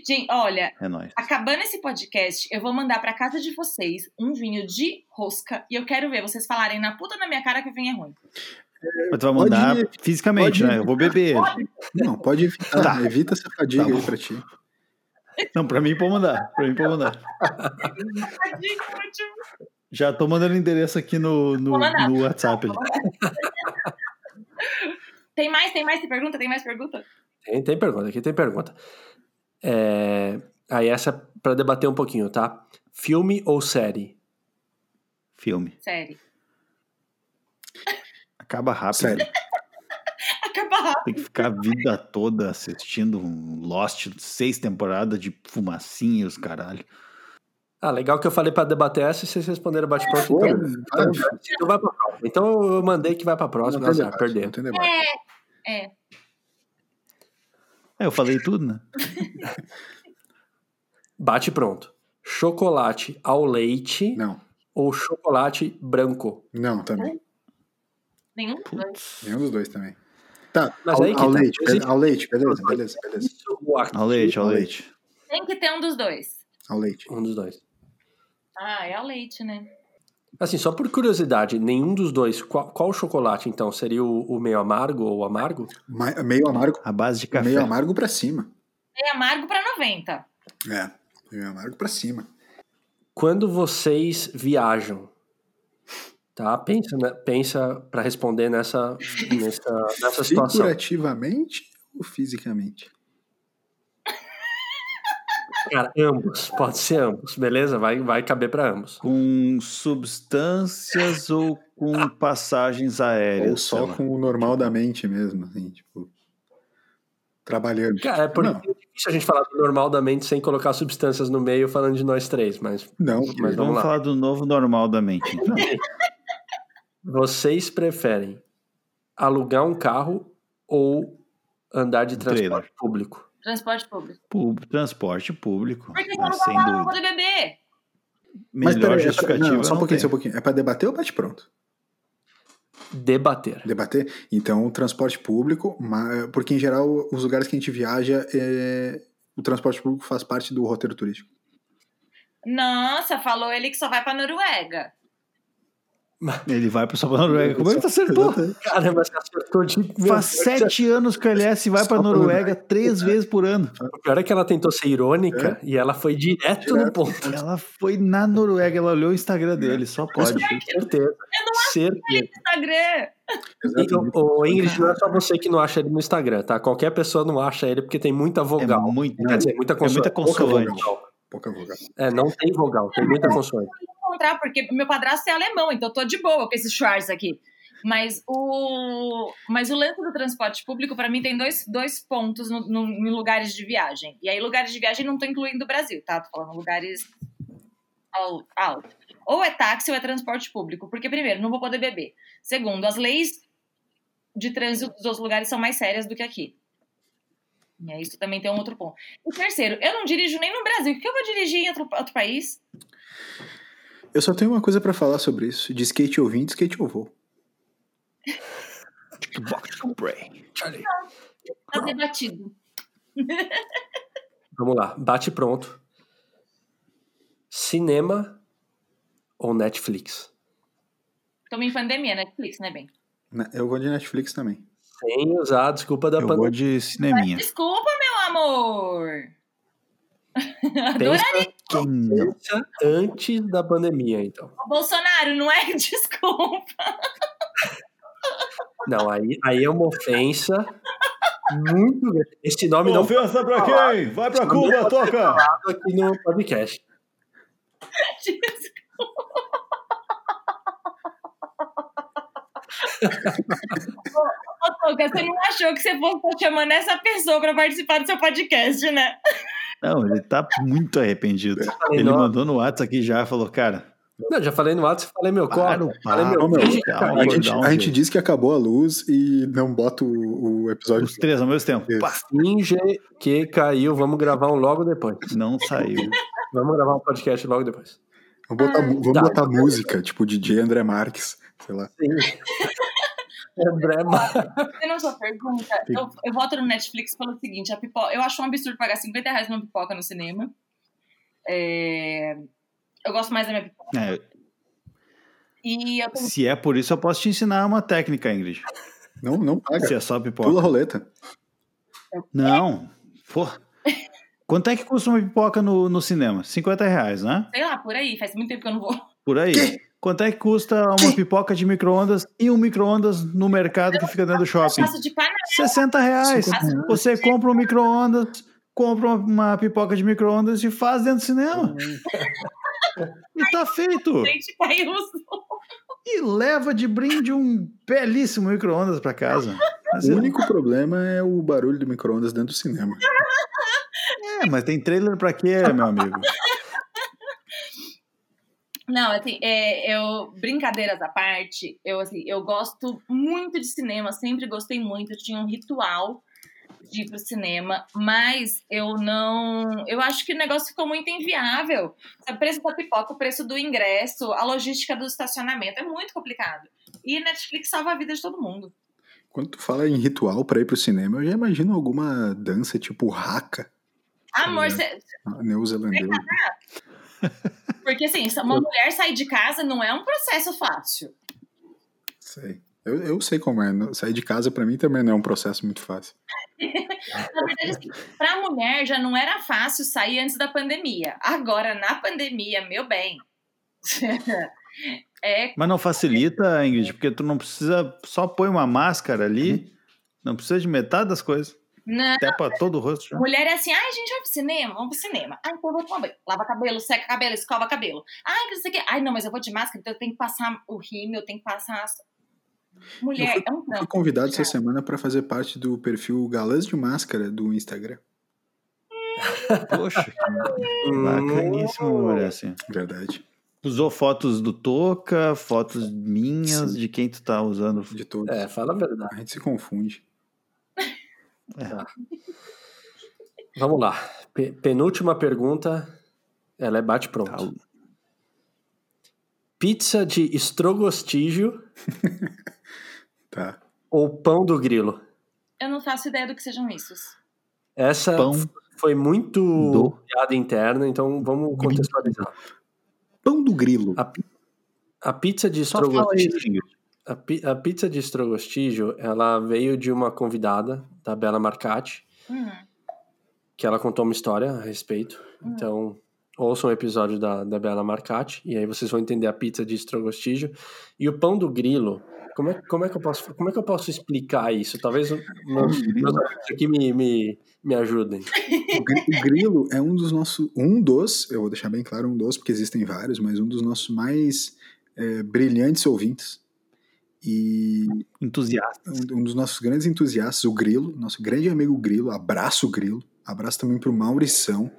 Gente, olha, É nóis. acabando esse podcast, eu vou mandar pra casa de vocês um vinho de rosca e eu quero ver vocês falarem na puta da minha cara que o vinho é ruim. Mas tu vai mandar Pode- fisicamente, pode- né? Eu vou beber ele. Não, pode evitar. Tá. Evita essa fadiga Tá aí pra ti. Não, pra mim pode mandar. Pra mim pode mandar. [laughs] Já tô mandando endereço aqui no, no, no WhatsApp. ali. [laughs] Tem mais, tem mais, tem pergunta, tem mais pergunta? Tem, tem pergunta, aqui tem pergunta. É, Aí essa é pra debater um pouquinho, tá? Filme ou série? Filme. Sério. Acaba rápido. Sério. [laughs] Acaba rápido. Tem que ficar a vida toda assistindo um Lost, seis temporadas de fumacinha e os caralho. Ah, legal que eu falei pra debater essa e vocês responderam bate-pronto. Então, então, então vai pra próxima. Então eu mandei que vai pra próxima, Não tem azar, debate, perdeu. não tem debate. É. É, eu falei tudo, né? [laughs] Bate pronto. Chocolate ao leite Não, ou chocolate branco? não, também. Nenhum dos dois. Nenhum dos dois também. Tá, Mas ao, aí que ao tá. leite, Existe- be- ao leite, beleza, beleza, beleza. Isso ou aquilo? Ao leite, ao Ao leite. Tem que ter um dos dois. Ao leite. Um dos dois. Ah, é o leite, né? Assim, só por curiosidade, nenhum dos dois. Qual, qual chocolate, então? Seria o, o meio amargo ou amargo? Ma- Meio amargo, A base de café. meio amargo pra cima. É amargo pra 90. É, meio amargo pra cima. Quando vocês viajam, tá? Pensa, né? pensa para responder nessa, nessa, nessa [laughs] situação. Figurativamente ou fisicamente? Cara, ambos. Pode ser ambos, beleza? Vai, vai caber para ambos. Com substâncias ou com passagens aéreas? Ou só com o normal da mente mesmo, assim, tipo. Trabalhando. Cara, é porque Não, é difícil a gente falar do normal da mente sem colocar substâncias no meio falando de nós três, mas não, Mas Vamos vamos lá. falar do novo normal da mente. Então. [laughs] vocês preferem alugar um carro ou andar de transporte trailer. público? Transporte público. Pú- Transporte público. Por que você ah, não sem vai poder beber? Mas Melhor peraí, pra- justificativa. não, só um pouquinho, só um pouquinho. É pra debater ou bate pronto? Debater. Debater? Então, o transporte público, porque em geral, os lugares que a gente viaja, é... o transporte público faz parte do roteiro turístico. Nossa, falou ele que só vai pra Noruega. Ele vai pro pra Noruega. Como é que tu acertou? Caramba, você acertou de. Faz sete anos que a LS vai pra Noruega três vezes por ano. O pior é que ela tentou ser irônica e ela foi direto, no Direto. ponto. Ela foi na Noruega, ela olhou o Instagram dele, só pode. Certeza. Certeza. Instagram. E, Exatamente. o, o Ingrid, não é só você que não acha ele no Instagram, tá? Qualquer pessoa não acha ele porque tem muita É vogal. muito. Quer dizer, muita consoante. muita pouca consoante. vogal. Pouca vogal. É, não tem vogal, tem muita consoante. Encontrar, porque meu padrasto é alemão, então eu tô de boa com esse Schwarz aqui. Mas o, mas o lance do transporte público, para mim, tem dois, dois pontos no, no, em lugares de viagem. E aí, lugares de viagem não tô incluindo o Brasil, tá? Tô falando lugares alto. Ou é táxi ou é transporte público. Porque, primeiro, não vou poder beber. Segundo, as leis de trânsito dos outros lugares são mais sérias do que aqui. E aí, isso também tem um outro ponto. E terceiro, eu não dirijo nem no Brasil. O que eu vou dirigir em outro, outro país? Eu só tenho uma coisa para falar sobre isso. De skate eu vim, de skate eu vou. Tá debatido. [laughs] Vamos lá, bate pronto. Cinema ou Netflix? Estamos em pandemia, Netflix, né, bem? Eu vou de Netflix também. Sem usar a desculpa da Eu pandemia. vou de cineminha. Desculpa, meu amor! [laughs] Pensa antes da pandemia, então. Bolsonaro, não é [laughs] desculpa. Não, aí, aí é uma ofensa muito grande. Esse nome não foi Ofensa pra quem? Vai pra Cuba, toca! aqui no podcast. [laughs] Ô, Toca, você não achou que você fosse estar chamando essa pessoa pra participar do seu podcast, né? Não, ele tá muito arrependido. Ele não. mandou no WhatsApp aqui já, falou, cara, Não, já falei no WhatsApp, falei meu para corpo. o Falei meu meu, calma. A gente, um a gente diz que acabou a luz e não bota o, o episódio. Os três ao mesmo tempo. Finge que caiu, vamos gravar um logo depois. não saiu. Vamos gravar um podcast logo depois. Vamos botar, vamos Tá. botar música, tipo DJ André Marques, sei lá. André não sua pergunta? Eu, eu voto no Netflix pelo seguinte: a pipoca, eu acho um absurdo pagar 50 reais numa pipoca no cinema. É, eu gosto mais da minha pipoca. É, E eu se é por isso, eu posso te ensinar uma técnica, Ingrid. Não, não paga. Se é só Pula a pipoca. roleta. Não. Pô. Quanto é que custa uma pipoca no, no cinema? 50 reais, né? sei lá, por aí, faz muito tempo que eu não vou. Por aí. Quanto é que custa uma pipoca de micro-ondas e um micro-ondas no mercado que fica dentro do shopping? de panela. 60 reais. 50 reais. Você compra um micro-ondas, compra uma- pipoca de micro-ondas e faz dentro do cinema. [laughs] E tá feito. Os E leva de brinde um belíssimo micro-ondas pra casa. Mas O é- único problema é o barulho do micro-ondas dentro do cinema. É, mas tem trailer pra quê, meu amigo? [laughs] Não, assim, é, eu, brincadeiras à parte, eu, assim, eu gosto muito de cinema, sempre gostei muito, eu tinha um ritual de ir pro cinema, mas eu não. Eu acho que o negócio ficou muito inviável. O preço da pipoca, o preço do ingresso, a logística do estacionamento, é muito complicado. E Netflix salva a vida de todo mundo. Quando tu fala em ritual pra ir pro cinema, eu já imagino alguma dança tipo haka, Amor, É. cê- neozelandês. Porque assim, uma mulher sair de casa não é um processo fácil. Sei. Eu, eu sei como é. no- Sair de casa pra mim também não é um processo muito fácil. [laughs] Na verdade, assim, pra mulher já não era fácil sair antes da pandemia. Agora, na pandemia, meu bem. [laughs] é, Mas não facilita, Ingrid, porque tu não precisa. Só põe uma máscara ali, não precisa de metade das coisas. Não, Até pra todo o rosto já. mulher é assim, ai, a gente vai pro cinema, vamos pro cinema. Ai, então eu vou tomar banho. Lava cabelo, seca cabelo, escova cabelo. Ai, que não sei o quê. Ai, não, mas eu vou de máscara, então eu tenho que passar o rímel, eu tenho que passar... as- Mulher, é um Fui convidado essa cara. semana pra fazer parte do perfil Galãs de Máscara do Instagram. Poxa, Hum, bacaníssimo, mulher, assim. Verdade. Usou fotos do Toca, fotos minhas, de quem tu tá usando. De todos. É, fala a verdade. A gente se confunde. Vamos lá. Pe- penúltima pergunta. Ela é bate pronto. Tá. Pizza de estrogostígio [laughs] Tá. ou pão do grilo? Eu não faço ideia do que sejam esses. Essa Pão foi muito do piada interna, então vamos contextualizar. Pão do grilo. A, a pizza de Só fala estrogostígio. A, pi- a pizza de estrogostígio, ela veio de uma convidada, da Bela Marcati, Hum, que ela contou uma história a respeito. Então, ouçam o episódio da, da Bela Marcati, e aí vocês vão entender a pizza de estrogostígio. E o pão do grilo, como é, como é, que, eu, posso, como é que eu posso explicar isso? Talvez [laughs] meus, meus amigos aqui me, me, me ajudem. [laughs] O grilo é um dos nossos. Um dos, eu vou deixar bem claro, um dos, porque existem vários, mas um dos nossos mais é, brilhantes ouvintes. E Entusiastas. um, um dos nossos grandes entusiastas, o Grilo, nosso grande amigo Grilo, abraço Grilo, abraço também pro Maurição,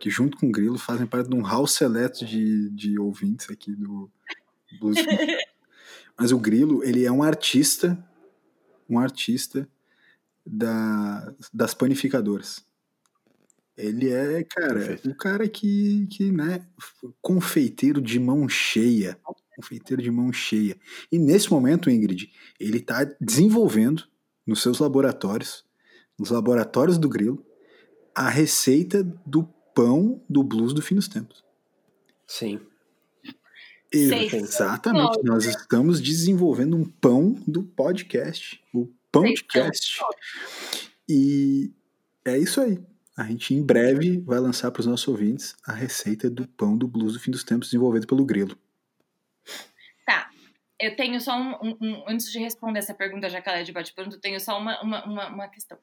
que junto com o Grilo fazem parte de um hall seleto de, de ouvintes aqui do Blues. [laughs] Mas o Grilo, ele é um artista, um artista da, das panificadoras. Ele é, cara, Perfeito. o cara que, que, né, confeiteiro de mão cheia. Confeiteiro de mão cheia. E nesse momento, Ingrid, ele está desenvolvendo nos seus laboratórios, nos laboratórios do Grilo, a receita do pão do blues do fim dos tempos. Sim. Sei. Exatamente. Nós estamos desenvolvendo um pão do podcast, o podcast. E é isso aí. A gente em breve vai lançar para os nossos ouvintes a receita do pão do blues do fim dos tempos desenvolvido pelo Grilo. Eu tenho só um, um- um- Antes de responder essa pergunta, já que ela é de bate-pronto, eu tenho só uma, uma, uma, uma questão.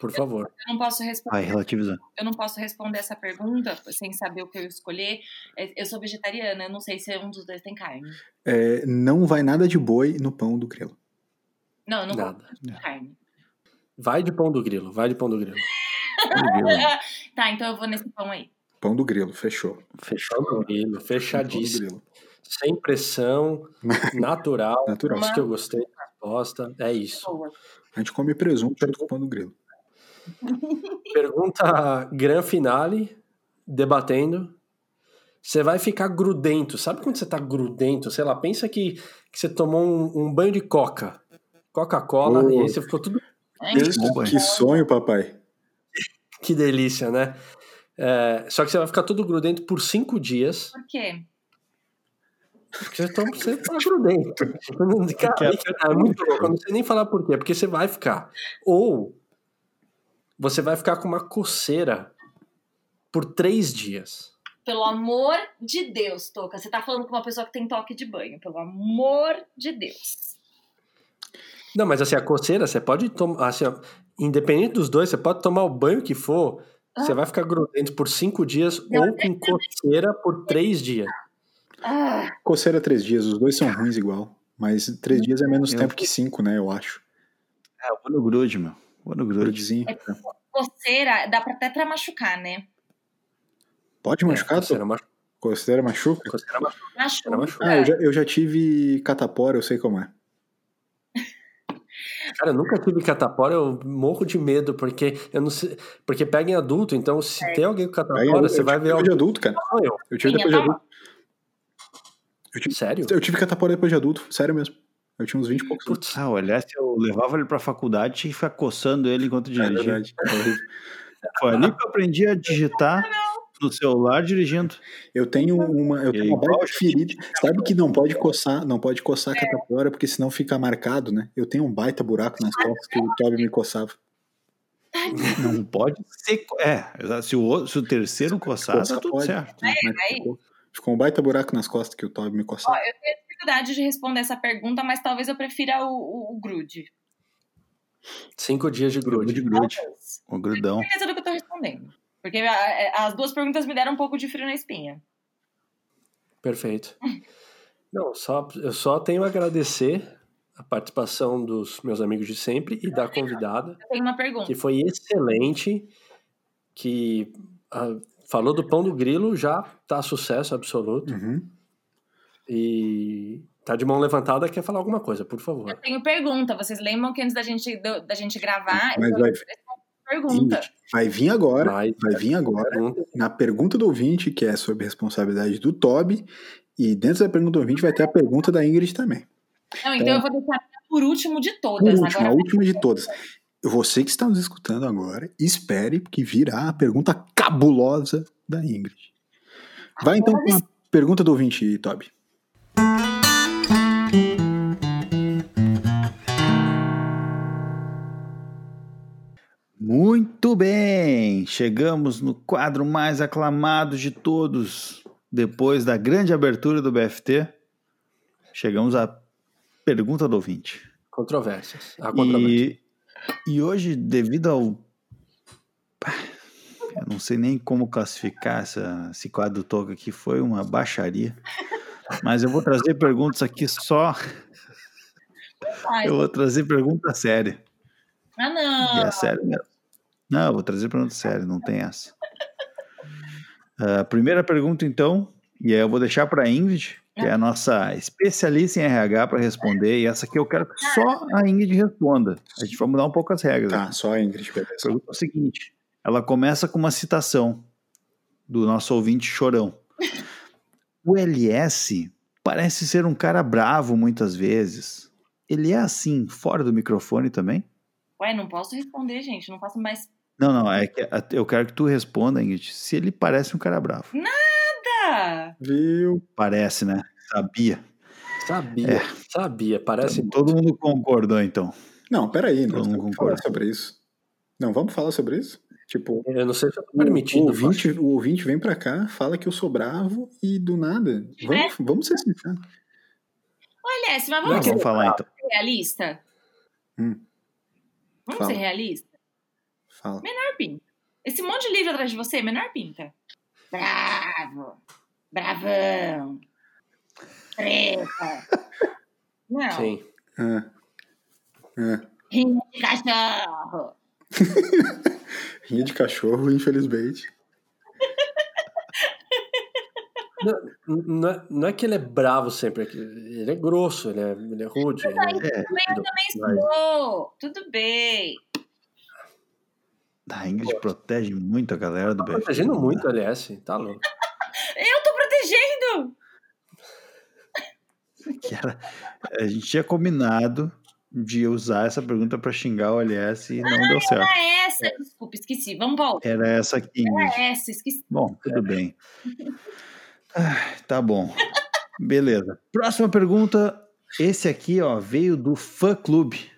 Por favor. Eu não posso responder. Vai relativizando. eu não posso responder essa pergunta sem saber o que eu escolher. É, Eu sou vegetariana, eu não sei se um dos dois tem carne. É, não vai nada de boi no pão do Grilo. Não, eu não Nada. carne. Vai de pão do grilo, vai de pão do grilo. [laughs] Tá, então eu vou nesse pão aí. Pão do Grilo, fechou. Fechou. Pão do grilo, Pão do fechadíssimo. Grilo. Sem pressão, [laughs] natural. Natural. Isso que eu gostei da resposta. É isso. A gente come presunto junto com o pão do Grilo. [laughs] [laughs] Pergunta gran finale, debatendo. Você vai ficar grudento. Sabe quando você tá grudento? Sei lá, pensa que, que você tomou um, um banho de coca. Coca-Cola, Oh. e aí você ficou tudo. É, Bom banho. Que sonho, papai. Que delícia, né? É, só que você vai ficar tudo grudento por cinco dias. Por quê? Porque você, toma, você tá [laughs] grudento. Cara, Porque é muito louco. Eu não sei nem falar por quê. Porque você vai ficar. Ou você vai ficar com uma coceira por três dias. Pelo amor de Deus, Toca. Você tá falando com uma pessoa que tem toque de banho. Pelo amor de Deus. Não, mas assim, a coceira, você pode tomar. Assim, ó, independente dos dois, você pode tomar o banho que for. Você vai ficar grudento por cinco dias Não, ou com coceira por três dias. Ah, Coceira três dias, os dois são ruins igual. Mas três dias é menos Eu- tempo que cinco, né? Eu acho. É, eu vou no grude, meu. Vou no grude. Grudezinho. É coceira dá pra até pra machucar, né? Pode machucar? É, coceira, machu- Coceira machuca? coceira machuca. Machuca. machuca. Ah, eu já, eu já tive catapora, eu sei como é. [laughs] Cara, eu nunca tive catapora, eu morro de medo, porque eu não sei. Porque pega em adulto, então se tem alguém com Aí eu, catapora, você eu vai tive ver depois de alguém. adulto, cara. Eu. Eu tive Sim, depois de eu tava- adulto. Eu tive, Sério? eu tive catapora depois de adulto, sério mesmo. Eu tinha uns 20 e poucos anos. Putz, Ah, olha, se eu levava ele pra faculdade, tinha que ficar coçando ele enquanto É dirigia. verdade. [laughs] é horrível. Foi ali que eu aprendi a digitar no celular dirigindo. Eu tenho uma, eu tenho uma baita ferida. Sabe que não pode coçar, não pode coçar a catapora, porque senão fica marcado, né? Eu tenho um baita buraco nas costas que o Toby me coçava. Não pode ser. É, se o, se o terceiro coçar, tá tudo pode. certo. Mas aí. Ficou, um baita buraco nas costas que o Toby me coçava. eu tenho dificuldade de responder essa pergunta, mas talvez eu prefira o, o, o grude. cinco dias de grude. De grude. O grudão. Tenho certeza do que eu tô respondendo. Porque a- a- as duas perguntas me deram um pouco de frio na espinha. Perfeito. [laughs] Não, só, eu só tenho a agradecer a participação dos meus amigos de sempre e da convidada, Eu tenho uma pergunta. que foi excelente, que ah, falou do pão do grilo, já tá sucesso absoluto. Uhum. E tá de mão levantada, quer falar alguma coisa, por favor. Eu tenho pergunta. Vocês lembram que antes da gente, do- da gente gravar, Mas eu vai, pergunta. vai vir agora, Mas, vai vir agora pergunta, na pergunta do ouvinte, que é sobre responsabilidade do Toby, e dentro da pergunta do ouvinte vai ter a pergunta da Ingrid também. Não, então eu vou deixar por último de Por todas. último, a Agora, última de todas. Você que está nos escutando agora, espere, porque virá a pergunta cabulosa da Ingrid. Vai então com a pergunta do ouvinte, Toby. Muito bem! Chegamos no quadro mais aclamado de todos. Depois da grande abertura do BFT, chegamos à pergunta do ouvinte. controvérsias. Há controvérsias. E, e hoje, devido ao. Eu não sei nem como classificar essa, esse quadro toca aqui, foi uma baixaria. Mas eu vou trazer perguntas aqui só Ai, Eu vou trazer pergunta séria. ah, não. E é sério mesmo. Não, eu vou trazer pergunta séria, não tem essa. Ah, primeira pergunta, então, e aí eu vou deixar para a Ingrid, que é a nossa especialista em RH, para responder. E essa aqui eu quero que só a Ingrid responda. A gente vai mudar um pouco as regras. Tá, só a Ingrid, A beleza. pergunta é o seguinte: ela começa com uma citação do nosso ouvinte chorão. O LS parece ser um cara bravo muitas vezes. Ele é assim, fora do microfone também? Ué, não posso responder, gente. Não faço mais Não, não, é que a- eu quero que tu responda, Ingrid, se ele parece um cara bravo. nada. Viu? Parece, né? Sabia. Sabia, sabia. Parece. Todo mundo concordou, então. Não, peraí, Todo nós mundo temos que falar concorda. sobre isso. Não, vamos falar sobre isso? Tipo, Eu não sei se eu tô o, permitido. o, ouvinte, o ouvinte vem pra cá, fala que eu sou bravo e do nada. Vamos, vamos ser sinceros. Olha, mas Não, Não, vamos ser vamos falar então. realista? Hum. Vamos Fala. ser realista? Fala. Menor pinta. Esse monte de livro atrás de você, menor pinta. Bravo. Bravão. Treta. [laughs] Não. Sim. Ah. Ah. Rinha de cachorro. [laughs] Rinha de cachorro, infelizmente. [laughs] Não, não é, não é que ele é bravo sempre, é que ele é grosso, ele é, ele é rude. Ele é... É, Também, eu também sou. Tudo bem. a Ingrid protege muito a galera do Tá BF. protegendo muito o LS, tá louco. Eu tô protegendo. Que era- a gente tinha combinado de usar essa pergunta para xingar o LS e não deu certo. Era essa. Desculpa, esqueci. Vamos outra. Era essa aqui. Era essa, esqueci. Bom, tudo bem. Ah, tá bom. Beleza. Próxima pergunta. Esse aqui, ó, veio do fã clube.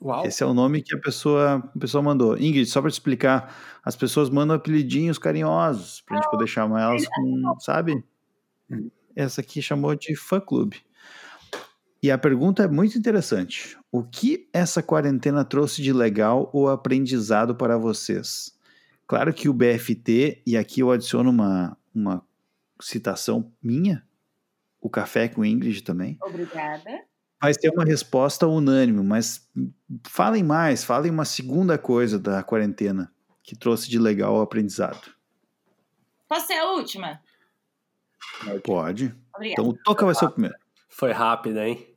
Uau. Esse é o nome que a pessoa, a pessoa mandou. Ingrid, só para te explicar, as pessoas mandam apelidinhos carinhosos pra gente poder chamar elas com, sabe? Essa aqui chamou de fã clube. E a pergunta é muito interessante. O que essa quarentena trouxe de legal ou aprendizado para vocês? Claro que o BFT, e aqui eu adiciono uma, uma citação minha, o café com Ingrid também, Obrigada. vai ser uma resposta unânime, mas falem mais, falem uma segunda coisa da quarentena que trouxe de legal o aprendizado. Posso ser a última? Pode. Obrigada. Então o Toca vai ser o primeiro. Foi rápido, hein?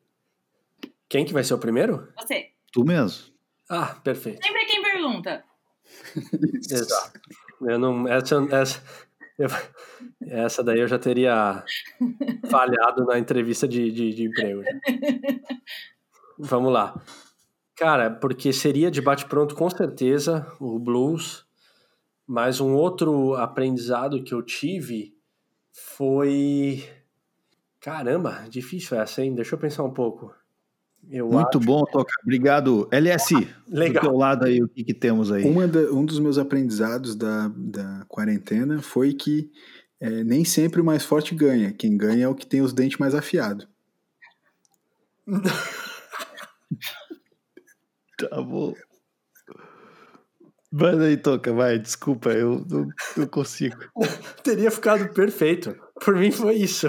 Quem que vai ser o primeiro? Você. Tu mesmo. Ah, perfeito. Sempre quem pergunta. [laughs] Exato. Eu não, essa, essa, eu- essa daí eu já teria [laughs] falhado na entrevista de, de, de emprego. Vamos lá. Cara, porque seria de bate-pronto com certeza o blues, mas um outro aprendizado que eu tive foi. Caramba, difícil essa, hein? Deixa eu pensar um pouco. Eu Muito acho- bom, Toca. Obrigado. LS, Legal. do teu lado aí, o que, que temos aí? Uma da- um dos meus aprendizados da, da quarentena foi que é, nem sempre o mais forte ganha. Quem ganha é o que tem os dentes mais afiados. [laughs] Tá bom. Vai daí, Toca, vai. Desculpa, eu não, não consigo. [laughs] Teria ficado perfeito. Por mim foi isso.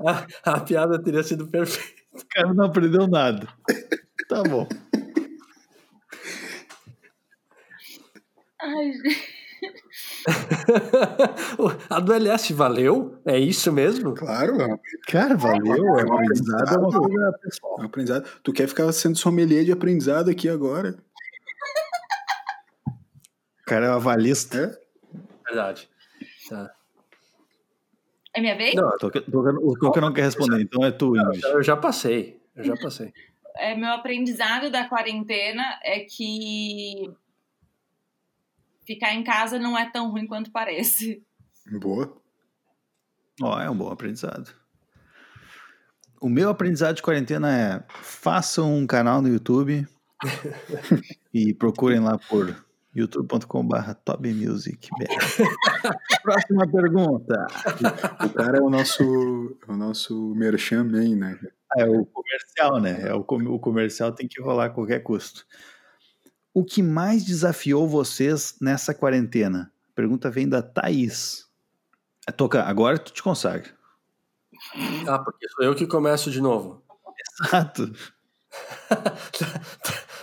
A, a piada teria sido perfeita. O cara não aprendeu nada. Tá bom. Ai, a do LS valeu? É isso mesmo? Claro, é um Cara, valeu. É um aprendizado, é uma coisa pessoal. aprendizado. Tu quer ficar sendo sommelier de aprendizado aqui agora? O cara é um avalista. É? Verdade. Tá. É minha vez? Não, Toca, Toca- o Toca não quer responder, então é tu, Ingrid. eu já passei. Eu já passei. [laughs] É, meu aprendizado da quarentena é que ficar em casa não é tão ruim quanto parece. Boa. Ó, é um bom aprendizado. O meu aprendizado de quarentena é façam um canal no YouTube [laughs] e procurem lá por youtube.com.br topmusicbr. [laughs] Próxima pergunta. O cara é o nosso, é o nosso merchan main, né? É o comercial, né? É o, com- o comercial tem que rolar a qualquer custo. O que mais desafiou vocês nessa quarentena? A pergunta vem da Thaís. É, Toca, agora tu te consagra. Ah, porque sou eu que começo de novo. Exato. [laughs]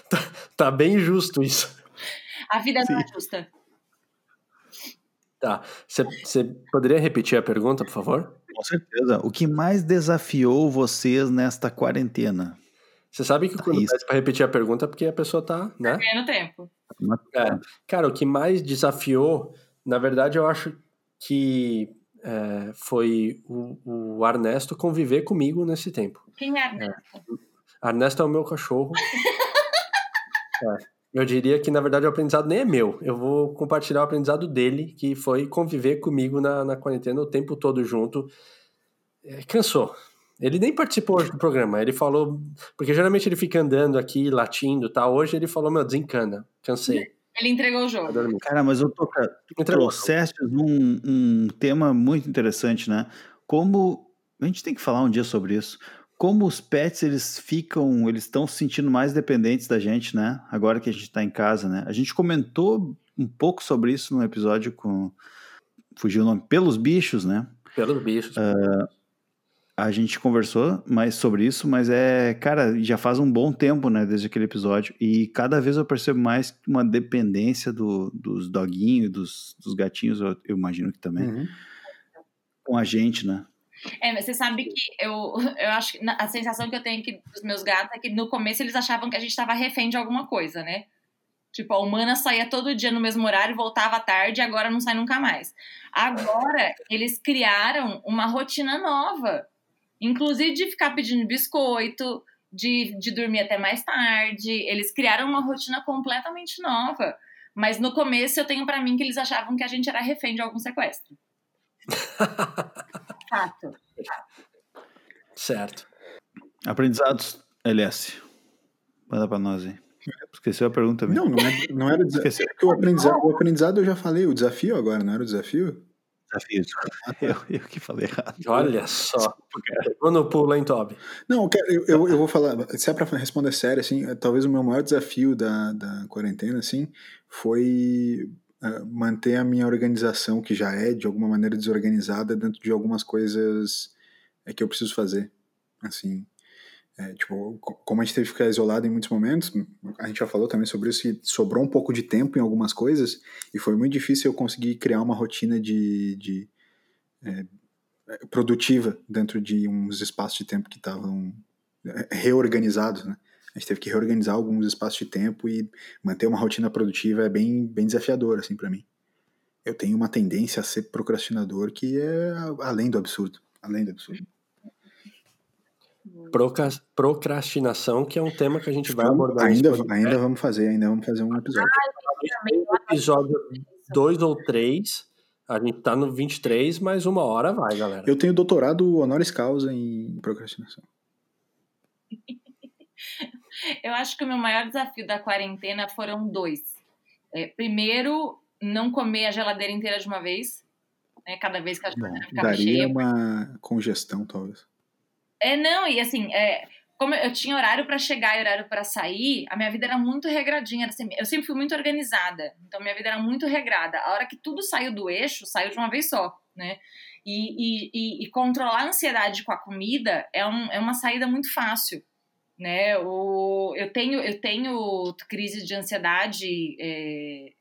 tá, tá, bem justo isso. A vida não é justa. Tá. Você poderia repetir a pergunta, por favor? Com certeza. O que mais desafiou vocês nesta quarentena? Você sabe que quando pede para repetir a pergunta é porque a pessoa tá, né? Tá ganhando tempo. É. Cara, o que mais desafiou, na verdade, eu acho que é, foi o, o Ernesto conviver comigo nesse tempo. Quem é Ernesto? É. Ernesto é o meu cachorro. [laughs] é. Eu diria que, na verdade, o aprendizado nem é meu. Eu vou compartilhar o aprendizado dele, que foi conviver comigo na, na quarentena o tempo todo junto. É, cansou. Ele nem participou hoje do programa. Ele falou. Porque geralmente ele fica andando aqui, latindo tá? Hoje ele falou: meu, desencana. Cansei. Ele entregou o jogo. Cara, mas eu tô. Tu trouxeste um, um tema muito interessante, né? Como. A gente tem que falar um dia sobre isso como os pets eles ficam, eles estão se sentindo mais dependentes da gente, né? Agora que a gente está em casa, né? A gente comentou um pouco sobre isso no episódio com fugiu o nome pelos bichos, né? Pelos bichos. Uh, a gente conversou mais sobre isso, mas é, cara, já faz um bom tempo, né, desde aquele episódio, e cada vez eu percebo mais uma dependência do, dos doguinhos, dos, dos gatinhos, eu, eu, imagino que também, uhum. com a gente, né? É, mas você sabe que eu, eu acho que a sensação que eu tenho aqui dos meus gatos é que no começo eles achavam que a gente estava refém de alguma coisa, né? Tipo, a humana saía todo dia no mesmo horário, voltava à tarde e agora não sai nunca mais. Agora, eles criaram uma rotina nova. Inclusive de ficar pedindo biscoito, de, de dormir até mais tarde. Eles criaram uma rotina completamente nova. Mas no começo eu tenho para mim que eles achavam que a gente era refém de algum sequestro. [laughs] Fato. Certo. Aprendizados, LS. Manda pra nós aí. Esqueceu a pergunta também. Não, não, é, não era desafio. O aprendizado, o aprendizado eu já falei, o desafio agora, não era o desafio? Desafio, eu, eu que falei errado. Olha só. Vou no pulo, hein, Toby? Não, eu, eu, eu vou falar, se é pra responder sério, assim, talvez o meu maior desafio da, da quarentena, assim, foi manter a minha organização, que já é de alguma maneira desorganizada, dentro de algumas coisas é, que eu preciso fazer. Assim, é, tipo, como a gente teve que ficar isolado em muitos momentos, a gente já falou também sobre isso, que sobrou um pouco de tempo em algumas coisas, e foi muito difícil eu conseguir criar uma rotina de, de é, produtiva dentro de uns espaços de tempo que estavam é, reorganizados, né? A gente teve que reorganizar alguns espaços de tempo e manter uma rotina produtiva é bem, bem desafiador, assim, para mim. Eu tenho uma tendência a ser procrastinador que é além do absurdo, além do absurdo. Procrastinação, que é um tema que a gente vai abordar. Ainda, ainda vamos fazer, ainda vamos fazer um episódio. episódio 2 ou 3, a gente tá no 23, mas uma hora vai, galera. Eu tenho doutorado honoris causa em procrastinação. [laughs] Eu acho que o meu maior desafio da quarentena foram dois. É, primeiro, não comer a geladeira inteira de uma vez, né? Cada vez que a geladeira ficava daria cheia. Daria uma congestão, talvez. É, não, e assim, é, como eu tinha horário para chegar e horário para sair, a minha vida era muito regradinha. Assim, eu sempre fui muito organizada, então minha vida era muito regrada. A hora que tudo saiu do eixo, saiu de uma vez só, né? E, e, e, e controlar a ansiedade com a comida é, um, é uma saída muito fácil né? O, eu tenho eu tenho crise de ansiedade é,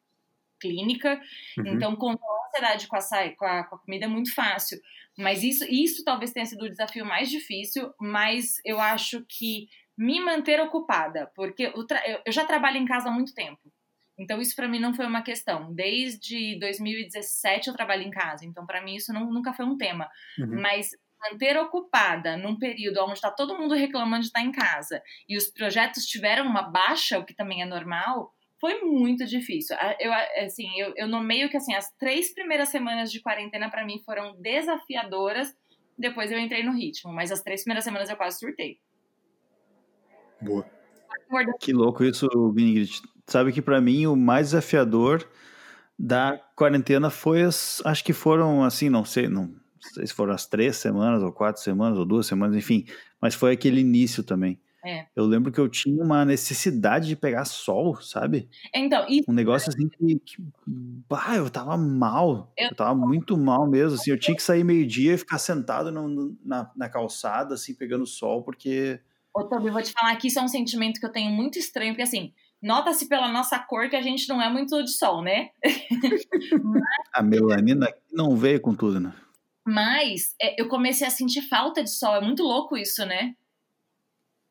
clínica, uhum. então controlar a ansiedade com a, com a, com a comida é muito fácil. Mas isso isso talvez tenha sido o desafio mais difícil, mas eu acho que me manter ocupada, porque eu já trabalho em casa há muito tempo. Então isso para mim não foi uma questão. Desde 2017 eu trabalho em casa, então para mim isso não, nunca foi um tema. Uhum. Mas manter ocupada num período onde está todo mundo reclamando de estar em casa e os projetos tiveram uma baixa, o que também é normal, foi muito difícil. Eu, assim, eu, eu nomeio que assim, as três primeiras semanas de quarentena para mim foram desafiadoras, depois eu entrei no ritmo, mas as três primeiras semanas eu quase surtei. Boa. Que louco isso, Ingrid. Sabe que para mim o mais desafiador da quarentena foi as, acho que foram assim, não sei, não sei se foram as três semanas, ou quatro semanas, ou duas semanas, enfim, mas foi aquele início também. É. Eu lembro que eu tinha uma necessidade de pegar sol, sabe? Então, Um negócio assim que, que bah, eu tava mal. Eu... eu tava muito mal mesmo, assim. Eu tinha que sair meio-dia e ficar sentado no, na, na calçada, assim, pegando sol, porque Ô, Tobi, vou te falar que isso é um sentimento que eu tenho muito estranho, porque assim, nota-se pela nossa cor que a gente não é muito de sol, né? [laughs] A melanina não veio com tudo, né? Mas é, eu comecei a sentir falta de sol. É muito louco isso, né?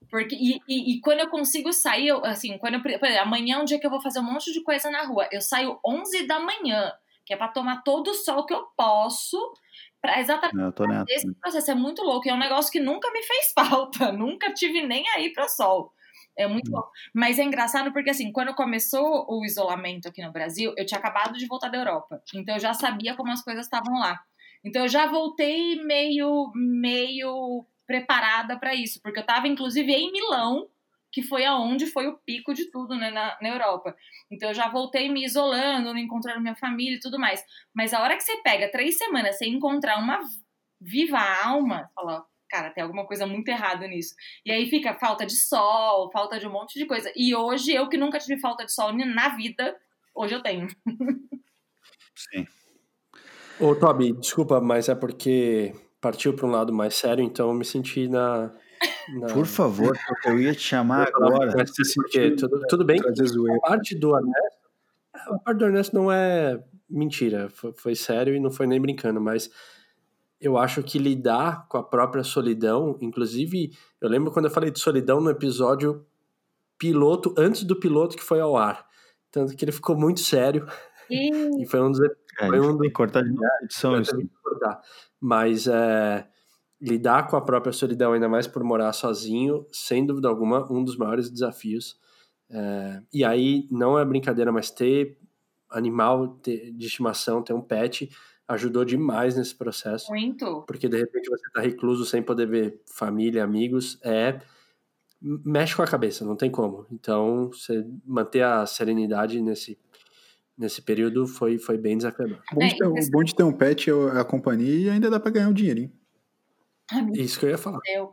Porque, e, e, e quando eu consigo sair, eu, assim, quando eu, exemplo, amanhã é um dia que eu vou fazer um monte de coisa na rua. Eu saio 11 da manhã, que é para tomar todo o sol que eu posso, para exatamente nessa. esse processo. É muito louco. É um negócio que nunca me fez [laughs] falta. Nunca tive nem aí para sol. É muito louco. Mas é engraçado porque, assim, quando começou o isolamento aqui no Brasil, eu tinha acabado de voltar da Europa. Então eu já sabia como as coisas estavam lá. Então eu já voltei meio, meio preparada para isso, porque eu estava inclusive em Milão, que foi aonde foi o pico de tudo né, na, na Europa. Então eu já voltei me isolando, não encontrando minha família e tudo mais. Mas a hora que você pega três semanas sem encontrar uma viva alma, fala, cara, tem alguma coisa muito errada nisso. E aí fica falta de sol, falta de um monte de coisa. E hoje, eu que nunca tive falta de sol na vida, hoje eu tenho. Sim. Ô, Toby, desculpa, mas é porque partiu para um lado mais sério, então eu me senti na. na... Por favor, eu ia te chamar agora. Mas, porque, tudo, tudo bem. A parte do Ernesto. A parte do Ernesto não é mentira, foi, foi sério e não foi nem brincando, mas eu acho que lidar com a própria solidão, inclusive, eu lembro quando eu falei de solidão no episódio piloto, antes do piloto que foi ao ar. Tanto que ele ficou muito sério E [laughs] e foi um dos É, Foi um que cortar de edição eu isso. cortar. Mas é, lidar com a própria solidão, ainda mais por morar sozinho, sem dúvida alguma, um dos maiores desafios. É, e aí, não é brincadeira, mas ter animal ter- de estimação, ter um pet, ajudou demais nesse processo. muito. Porque de repente você tá recluso sem poder ver família, amigos, é. mexe com a cabeça, não tem como. Então, você manter a serenidade nesse, nesse período foi, foi bem desafiador. O bom, de É, ter, e o você- bom de ter um pet é a companhia e ainda dá pra ganhar um dinheirinho. Isso que eu ia falar. Eu.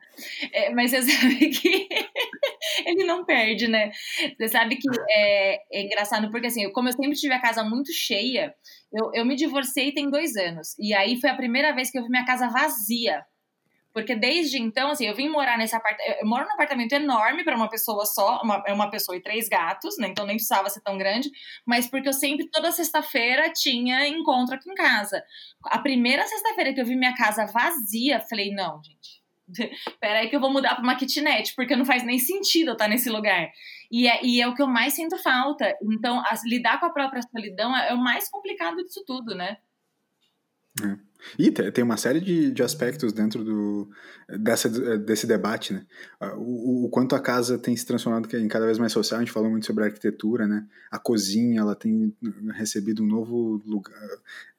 É, mas você [laughs] sabe que ele não perde, né? Você sabe que é, é engraçado, porque assim, eu- como eu sempre tive a casa muito cheia, eu, eu me divorciei tem dois anos. E aí foi a primeira vez que eu vi minha casa vazia. Porque desde então, assim, eu vim morar nesse apartamento. Eu moro num apartamento enorme para uma pessoa só, uma, é uma pessoa e três gatos, né? Então nem precisava ser tão grande. Mas porque eu sempre, toda sexta-feira, tinha encontro aqui em casa. A primeira sexta-feira que eu vi minha casa vazia, falei, não, gente. [laughs] Peraí que eu vou mudar pra uma kitnet, porque não faz nem sentido eu estar nesse lugar. E é, e é o que eu mais sinto falta. Então, lidar com a própria solidão é, é o mais complicado disso tudo, né? E te- tem uma série de, de aspectos dentro do, dessa, desse debate, né? Ah, O, o- quanto a casa tem se transformado em cada vez mais social, a gente falou muito sobre a arquitetura, né? A cozinha, ela tem recebido um novo lugar,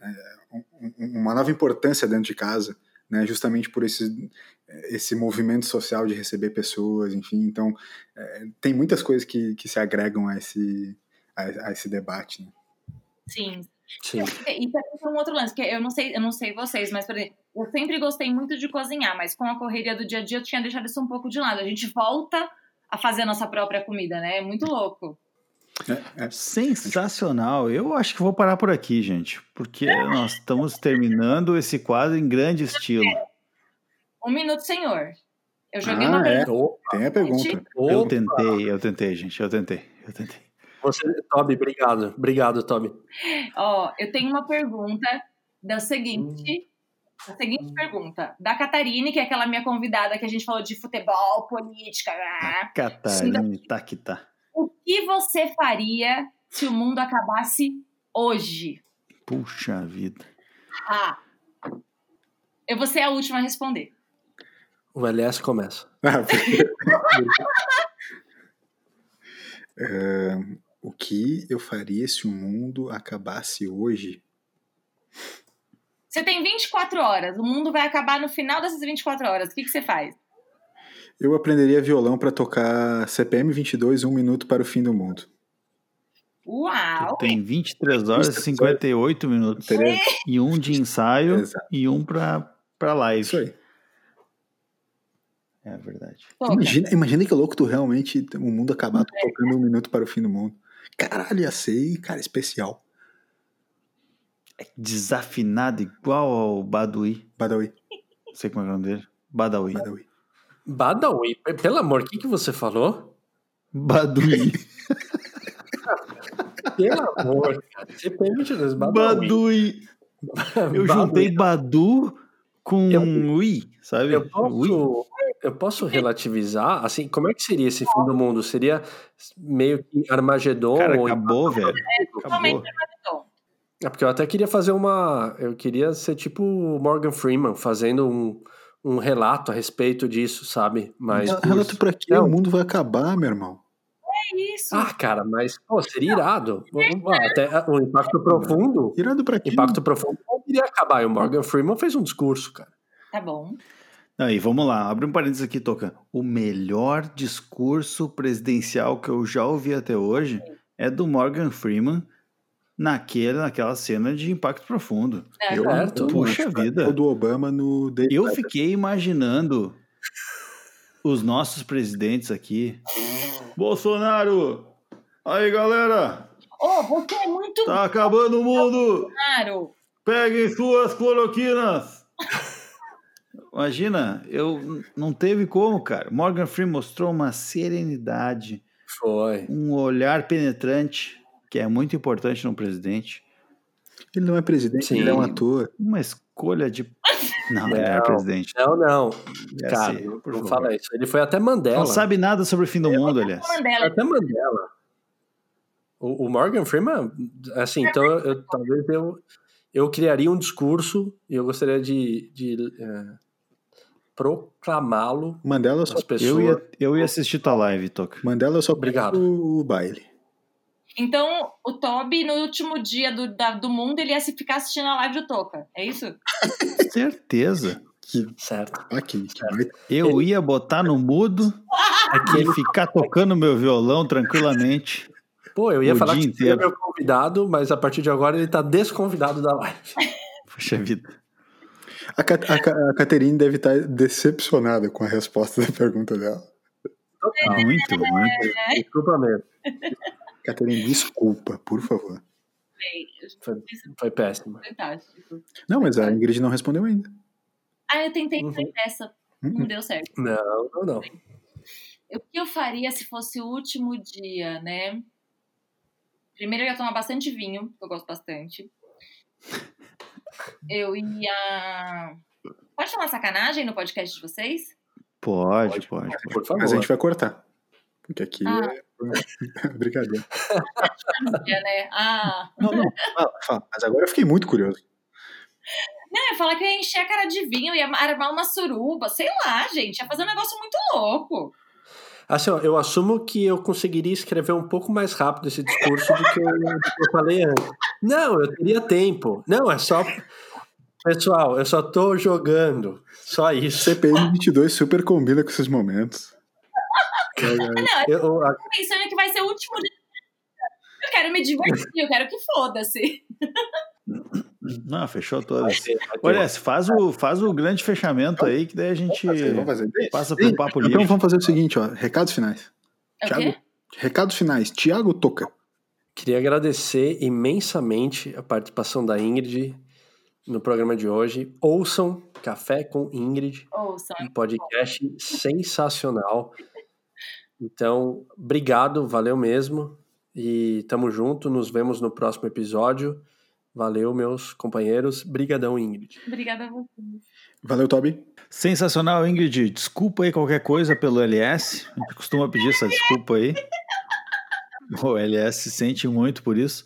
é, um- um- uma nova importância dentro de casa, né? Justamente por esse, esse movimento social de receber pessoas, enfim. Então, é, tem muitas coisas que, que se agregam a esse, a, a esse debate, né? Sim. Sim. E também tem um outro lance, que eu não sei, eu não sei vocês, mas por exemplo, eu sempre gostei muito de cozinhar, mas com a correria do dia a dia eu tinha deixado isso um pouco de lado. A gente volta a fazer a nossa própria comida, né? É muito louco. É, é. Sensacional. Eu acho que vou parar por aqui, gente, porque nós estamos terminando esse quadro em grande estilo. Um minuto, senhor. Eu joguei Ah, uma é? pergunta. Tem a pergunta. Eu tentei, eu tentei, gente, eu tentei, eu tentei. Você, Toby, obrigado. Obrigado, Toby. Ó, eu tenho uma pergunta da seguinte. A seguinte pergunta. Da Catarine, que é aquela minha convidada que a gente falou de futebol, política. ah. Catarina, tá que tá. O que você faria se o mundo acabasse hoje? Puxa vida. Ah. Eu vou ser a última a responder. O LS começa. Ah, porque- [laughs] [laughs] É, o que eu faria se o mundo acabasse hoje? Você tem 24 horas. O mundo vai acabar no final dessas 24 horas. O que, que você faz? Eu aprenderia violão para tocar CPM 22, um minuto para o fim do mundo. Uau! Tem 23 horas e 58 minutos. Teria- E um de ensaio Exato. e um pra, pra live. Isso aí. É verdade. Toca. Imagina, imagina que louco tu realmente, o mundo acabar tu tocando um minuto para o fim do mundo. Caralho, ia ser, cara, especial. Desafinado igual ao Badawi. Badawi, Não sei como é o nome dele. Badawi. Badawi. Badawi? Pelo amor, o que, que você falou? Badui. [laughs] Pelo amor, cara. Você permite Deus, Badawi. Badui. Eu Badawi. juntei Badu com Eu- Ui, sabe? Eu Ui. Eu posso relativizar? Assim, como é que seria esse fim do mundo? Seria meio que Armagedon? Cara, ou acabou, velho. Totalmente Acabou. Armagedon. É porque eu até queria fazer uma. Eu queria ser tipo o Morgan Freeman, fazendo um, um relato a respeito disso, sabe? Mas. Relato pra quê? Não. O mundo vai acabar, meu irmão. É isso. Ah, cara, mas pô, seria irado. Até o impacto profundo. Irado pra quê? Impacto profundo não iria acabar. E o Morgan Freeman fez um discurso, cara. Tá bom. E vamos lá, abre um parênteses aqui, Toca. O melhor discurso presidencial que eu já ouvi até hoje é do Morgan Freeman naquele, naquela cena de impacto profundo. É, Eu, certo. Puxa vida. O do Obama no Day Eu fiquei imaginando os nossos presidentes aqui. Bolsonaro! Aí, galera! Oh, você é muito Tá acabando o mundo! claro. Peguem suas cloroquinas! Imagina, eu não teve como, cara. Morgan Freeman mostrou uma serenidade, Foi. um olhar penetrante, que é muito importante num presidente, Ele não é presidente, Sim. ele é um ator. uma escolha de. [laughs] Não, ele é Não. presidente. Não, não. É Cara, assim, não não favor. fala isso. Ele foi até Mandela. Não sabe nada sobre o fim do mundo, aliás. Foi Mandela. até Mandela. O, o Morgan Freeman, assim, então eu, eu- talvez eu, eu criaria um discurso e eu gostaria de, de é, proclamá-lo Mandela só, pessoas. Eu ia, eu ia assistir tua live, Toca. Mandela só Obrigado. o, baile. Então, o Toby, no último dia do, da- do mundo, ele ia se ficar assistindo a live do Toca. É isso? [laughs] Certeza. Que, Certo. ah, que, que vai- Eu ia botar no mudo É [laughs] e ficar tocando meu violão tranquilamente. Pô, eu ia O falar que seria inteiro. meu convidado, mas a partir de agora ele tá desconvidado da live. [laughs] Puxa vida. A, Ca- a, Ca- a Caterine deve estar decepcionada com a resposta da pergunta dela. Muito, muito. Desculpa mesmo. Caterine, desculpa, por favor. Foi, foi péssimo. Fantástico. Não, mas a Ingrid não respondeu ainda. Ah, eu tentei Uhum. fazer essa. Uhum. Não deu certo. Não, não, não. O que eu faria se fosse o último dia, né? Primeiro eu ia tomar bastante vinho, que eu gosto bastante. Eu ia. Pode falar sacanagem no podcast de vocês? Pode, pode. Por favor. Mas a gente vai cortar. Porque aqui Ah. é [laughs] brincadeira. Né? Ah. Não, não, fala, fala. Mas agora eu fiquei muito curioso. Não, eu ia falar que eu ia encher a cara de vinho, ia armar uma suruba, sei lá, gente. Ia fazer um negócio muito louco. Assim, ó, eu assumo que eu conseguiria escrever um pouco mais rápido esse discurso do que eu, do que eu falei antes. Não, eu teria tempo. Não, é só. Pessoal, eu só tô jogando. Só isso. CPM 22 super combina com esses momentos. Não, Eu, tô pensando que vai ser o último. Eu quero me divertir, eu quero que foda-se. Não, fechou todas. Olha, faz o, faz o grande fechamento aí, que daí a gente Vamos fazer, vamos fazer. passa pro papo Então livre. vamos fazer o seguinte, ó. Recados finais. É o Thiago, quê? recados finais. Tiago Toca. Queria agradecer imensamente a participação da Ingrid no programa de hoje. Ouçam Café com Ingrid, Ouçam. um podcast sensacional. Então, obrigado, valeu mesmo. E tamo junto, nos vemos no próximo episódio. Valeu, meus companheiros. Brigadão, Ingrid. Obrigada a você. Valeu, Toby. Sensacional, Ingrid. Desculpa aí qualquer coisa pelo LS. A gente costuma pedir essa desculpa aí. [laughs] O LS sente muito por isso.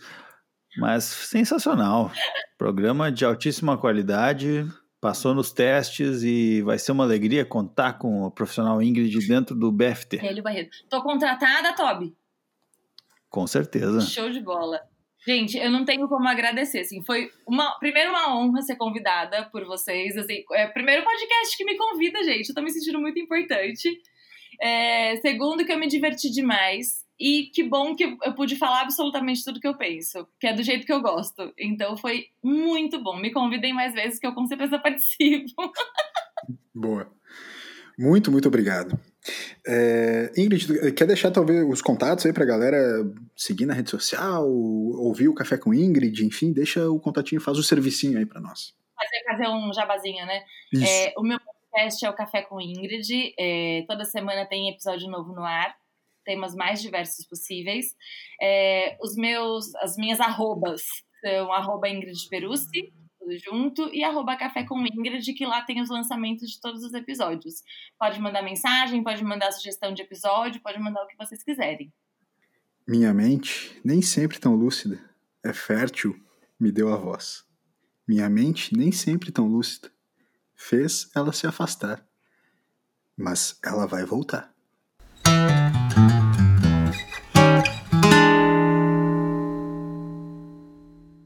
Mas sensacional. Programa de altíssima qualidade. Passou nos testes e vai ser uma alegria contar com a profissional Ingrid dentro do BFT. Hélio Barreto. Tô contratada, Toby. Com certeza. Show de bola. Gente, eu não tenho como agradecer, assim, foi uma, primeiro uma honra ser convidada por vocês, assim, é o primeiro podcast que me convida, gente, eu tô me sentindo muito importante. É, segundo, que eu me diverti demais, e que bom que eu pude falar absolutamente tudo que eu penso, que é do jeito que eu gosto, então foi muito bom, me convidem mais vezes que eu com certeza [laughs] participo. Boa. Muito, muito obrigado. É, Ingrid, quer deixar talvez os contatos aí pra galera seguir na rede social, ouvir o Café com Ingrid, enfim, deixa o contatinho, faz o servicinho aí pra nós. Fazer, fazer um jabazinho, né? É, o meu podcast é o Café com Ingrid. É, toda semana tem episódio novo no ar. Temas mais diversos possíveis. É, os meus, as minhas arrobas são arroba Ingrid Perussi, tudo junto, e arroba Café com Ingrid, que lá tem os lançamentos de todos os episódios. Pode mandar mensagem, pode mandar sugestão de episódio, pode mandar o que vocês quiserem. Minha mente, nem sempre tão lúcida, é fértil, me deu a voz. Minha mente, nem sempre tão lúcida, fez ela se afastar. Mas ela vai voltar.